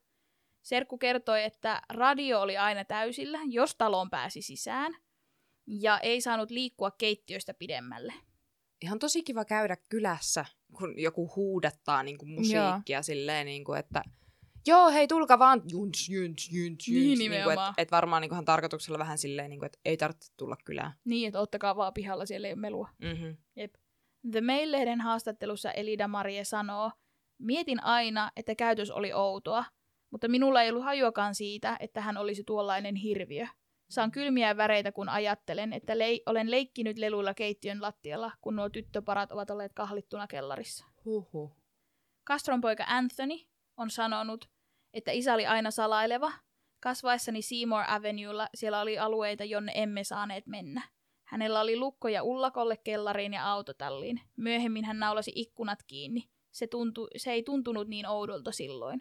Serkku kertoi, että radio oli aina täysillä, jos taloon pääsi sisään, ja ei saanut liikkua keittiöstä pidemmälle. Ihan tosi kiva käydä kylässä, kun joku huudattaa niin kuin musiikkia silleen, niin kuin, että joo, hei, tulkaa vaan, juns, juns, juns, Niin, juns. nimenomaan. että et varmaan niin kuin, tarkoituksella vähän silleen, niin kuin, että ei tarvitse tulla kylään. Niin, että ottakaa vaan pihalla, siellä ei ole melua. Mm-hmm. Jep. The Mail-lehden haastattelussa Elida Marie sanoo, mietin aina, että käytös oli outoa, mutta minulla ei ollut hajuakaan siitä, että hän olisi tuollainen hirviö. Saan kylmiä väreitä, kun ajattelen, että lei- olen leikkinyt leluilla keittiön lattialla, kun nuo tyttöparat ovat olleet kahlittuna kellarissa. Huhhuh. Castron poika Anthony on sanonut, että isä oli aina salaileva. Kasvaessani Seymour Avenuella siellä oli alueita, jonne emme saaneet mennä. Hänellä oli lukkoja ullakolle, kellariin ja autotalliin. Myöhemmin hän naulasi ikkunat kiinni. Se, tuntui, se ei tuntunut niin oudolta silloin.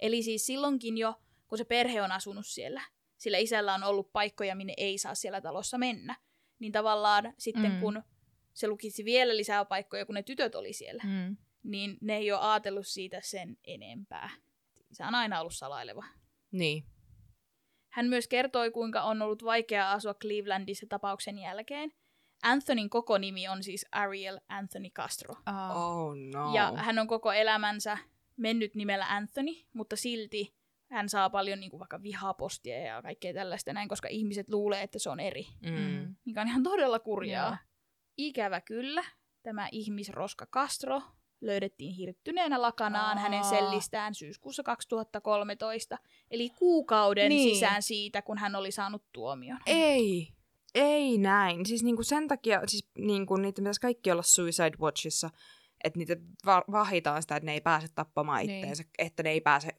Eli siis silloinkin jo, kun se perhe on asunut siellä, sillä isällä on ollut paikkoja, minne ei saa siellä talossa mennä, niin tavallaan sitten Mm. kun se lukisi vielä lisää paikkoja, kun ne tytöt oli siellä, Mm. niin ne ei ole ajatellut siitä sen enempää. Se on aina ollut salaileva. Niin. Hän myös kertoi, kuinka on ollut vaikeaa asua Clevelandissa tapauksen jälkeen. Anthonyn koko nimi on siis Ariel Anthony Castro. Oh. Oh no. Ja hän on koko elämänsä mennyt nimellä Anthony, mutta silti hän saa paljon niin kuin vaikka vihapostia ja kaikkea tällaista näin, koska ihmiset luulee, että se on eri. Mm. Mikä on ihan todella kurjaa. Joo. Ikävä kyllä. tämä ihmisroska Castro löydettiin hirttyneenä lakanaan Aa. hänen sellistään syyskuussa 2013, eli kuukauden Niin. sisään siitä, kun hän oli saanut tuomion. Ei. Ei näin. Siis niinku sen takia, siis niinku niitä pitäisi kaikki olla Suicide Watchissa, että niitä va- vahitaan sitä, että ne ei pääse tappamaan Niin. itteensä, että ne ei pääse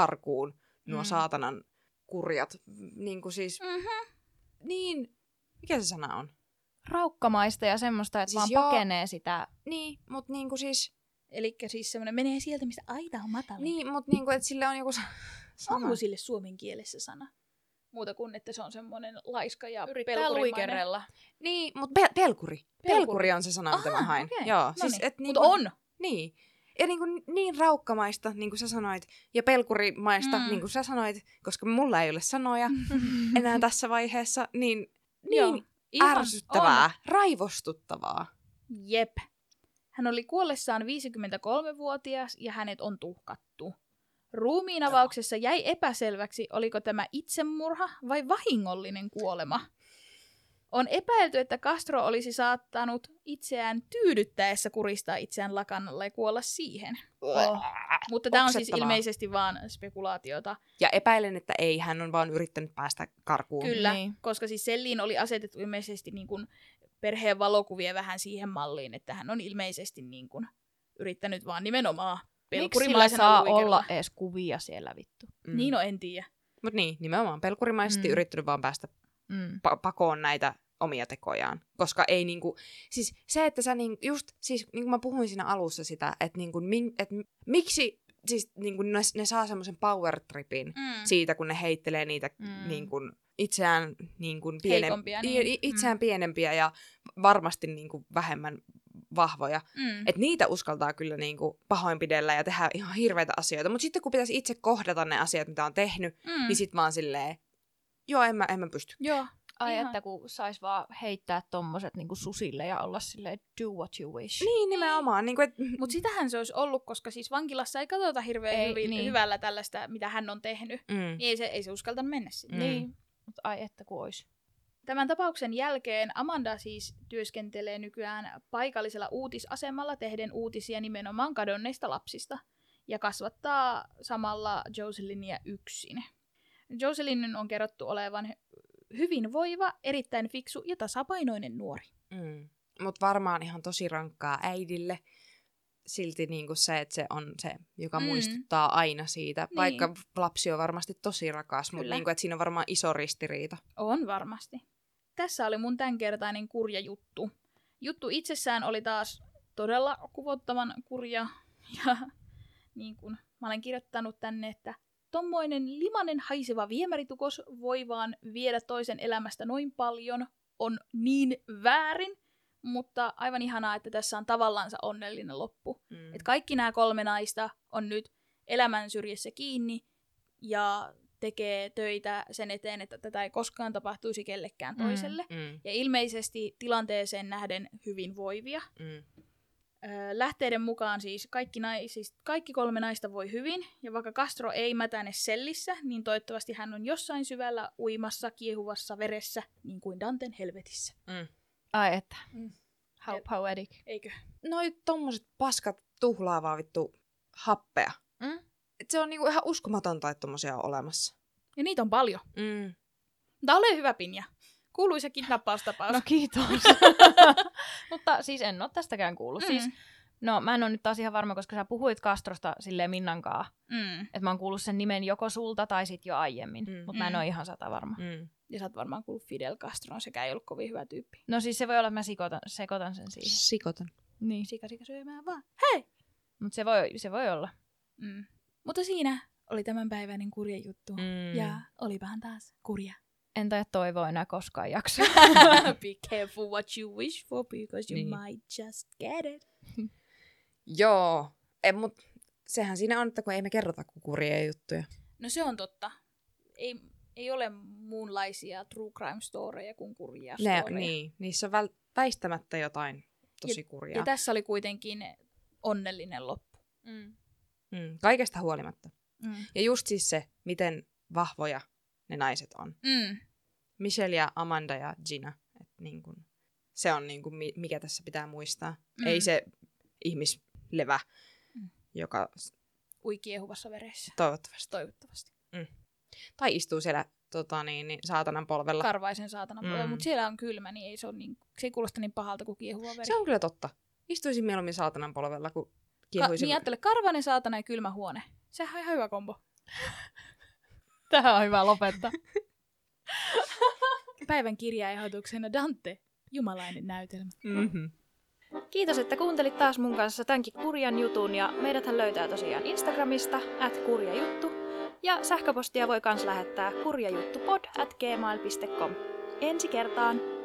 karkuun, nuo Mm. saatanan kurjat. Niinku siis, Mm-hmm. niin, mikä se sana on? Raukkamaista ja semmoista, että Siis siis joo. vaan pakenee sitä. Niin, mutta niinku siis, Eli siis semmoinen menee sieltä, mistä aita on matalin. niin, mutta niinku, että sille on joku sa- sana. Onko sille suomen kielessä sana? Muuta kuin, että se on semmoinen laiska ja Yrittää pelkurimainen. luikerella. Niin, mutta pe- pelkuri. pelkuri. Pelkuri. on se sana, mitä mä hain. okei. Joo, No siis, niin. et Mutta niinku, on. Niin. Ja niin, kuin, niin raukkamaista, niin kuin sä sanoit, ja pelkurimaista, Mm. niin kuin sä sanoit, koska mulla ei ole sanoja enää tässä vaiheessa, niin, Joo, niin ihan ärsyttävää, raivostuttavaa. Jep. Hän oli kuollessaan 53-vuotias ja hänet on tuhkattu. Ruumiin avauksessa jäi epäselväksi, oliko tämä itsemurha vai vahingollinen kuolema. On epäilty, että Castro olisi saattanut itseään tyydyttäessä kuristaa itseään lakanalla ja kuolla siihen. Oh. Mutta tämä on siis ilmeisesti vaan spekulaatiota. Ja epäilen, että ei, hän on vaan yrittänyt päästä karkuun. Kyllä, Niin. koska siis Selliin oli asetettu ilmeisesti niin kuin perheen valokuvia vähän siihen malliin, että hän on ilmeisesti niin kuin yrittänyt vaan nimenomaan pelkurimaisena saa luikerella. olla edes kuvia siellä vittu? Mm. Niin, no en tiedä. Mutta niin, nimenomaan pelkurimaisesti Mm. mm. yrittänyt vaan päästä Mm. pa- pakoon näitä omia tekojaan. Koska ei niinku, siis se, että sä niin, just, siis niin kuin mä puhuin siinä alussa sitä, että niinku, et, miksi siis niinku ne, ne saa semmoisen power tripin Mm. siitä, kun ne heittelee niitä Mm. mm. niin kuin, itseään, niin kuin, piene, Heikompia, i- niin. itseään mm. pienempiä ja varmasti niin kuin, vähemmän vahvoja. Mm. Että niitä uskaltaa kyllä niin kuin, pahoinpidellä ja tehdä ihan hirveitä asioita. Mutta sitten kun pitäisi itse kohdata ne asiat, mitä on tehnyt, mm. niin sit vaan silleen, joo, en mä, en mä pysty. Joo. Ai Ihan. että kun sais vaan heittää tommoset niinku susille ja olla silleen do what you wish. Niin, nimenomaan. Niin kuin, et, Mutta sitähän se olisi ollut, koska siis vankilassa ei katsota hirveän Ei, hyvin, niin. hyvällä tällaista, mitä hän on tehnyt. mm. Niin ei se, ei se uskaltanut mennä sinne. Mm. Niin. Mut ai että kun ois. Tämän tapauksen jälkeen Amanda siis työskentelee nykyään paikallisella uutisasemalla tehden uutisia nimenomaan kadonneista lapsista ja kasvattaa samalla Joselinia yksin. Joselinin on kerrottu olevan hyvinvoiva, erittäin fiksu ja tasapainoinen nuori. Mm. Mutta varmaan ihan tosi rankkaa äidille. Silti niinku se, että se on se, joka Mm. muistuttaa aina siitä. Niin. Vaikka lapsi on varmasti tosi rakas, mutta niinku, että siinä on varmaan iso ristiriita. On varmasti. Tässä oli mun tämänkertainen kurja juttu. Juttu itsessään oli taas todella kuvottavan kurja. Ja niin kun mä olen kirjoittanut tänne, että tommoinen limanen haiseva viemäritukos voi vaan viedä toisen elämästä noin paljon, on niin väärin, mutta aivan ihanaa, että tässä on tavallansa onnellinen loppu. Mm. Et kaikki nämä kolme naista on nyt elämän syrjässä kiinni ja tekee töitä sen eteen, että tätä ei koskaan tapahtuisi kellekään Mm. toiselle. Mm. Ja ilmeisesti tilanteeseen nähden hyvinvoivia. Mm. Lähteiden mukaan siis kaikki, nai, siis kaikki kolme naista voi hyvin, ja vaikka Castro ei mätäne sellissä, niin toivottavasti hän on jossain syvällä uimassa, kiehuvassa veressä, niin kuin Danten helvetissä. Mm. Ai että. Mm. How poetic. Eikö? Noi tommoset paskat tuhlaavaa vittu happea. Mm? Et se on niinku ihan uskomatonta, että tommosia on olemassa. Ja niitä on paljon. Mm. Tämä ole hyvä pinja. Kuuluisa kidnappaustapaus. No kiitos. Mutta siis en ole tästäkään kuullut. Mm. Siis, no mä en ole nyt taas ihan varma, koska sä puhuit Castrosta silleen Minnankaa. Mm. Että mä oon kuullut sen nimen joko sulta tai sit jo aiemmin. Mm. Mutta mä en Mm. ole ihan sata varma. Mm. Ja sä oot varmaan kuullut Fidel Castroon, sekä ei ollut kovin hyvä tyyppi. No siis se voi olla, että mä sekoitan, sekoitan sen siihen. Sikotan. Niin. Sika sika syömään vaan. Hei! Mutta se voi, se voi olla. Mm. Mutta siinä oli tämänpäiväinen kurja juttu. Mm. Ja olipahan taas kurja. En taida toivoa enää koskaan jakso. Be careful what you wish for because you Niin. might just get it. Joo. E, mut sehän siinä on, että kun ei me kerrota kuin kurjia juttuja. No se on totta. Ei, ei ole muunlaisia true crime storeja kuin kurjia Ne, storeja. niin, niissä on väl, väistämättä jotain tosi kurjaa. Ja tässä oli kuitenkin onnellinen loppu. mm. mm, kaikesta huolimatta. Mm. Ja just siis se, miten vahvoja ne naiset on. Mm. Michelle ja Amanda ja Gina. Et niin kun, Se on niin kuin, mikä tässä pitää muistaa. Mm. Ei se ihmislevä, Mm. joka Ui kiehuvassa veressä. toivottavasti. Toivottavasti. Tai istuu siellä tota, niin, niin, saatanan polvella. Karvaisen saatana Mm. mm. mutta siellä on kylmä, niin ei se, on niin, se ei kuulosta niin pahalta kuin kiehuva veri. Se on kyllä totta. Istuisin mieluummin saatanan polvella, kun Ka- kiehuisin. niin ajattele, karvainen saatana ja kylmä huone. Sehän on ihan hyvä kombo. Tähän on hyvä lopettaa. Päivän kirjaehdotuksena Dante, jumalainen näytelmä. mm-hmm. Kiitos, että kuuntelit taas mun kanssa tämänkin kurjan jutun ja meidäthän löytää tosiaan Instagramista at kurjajuttu ja sähköpostia voi kans lähettää kurjajuttupod at gmail.com. Ensi kertaan!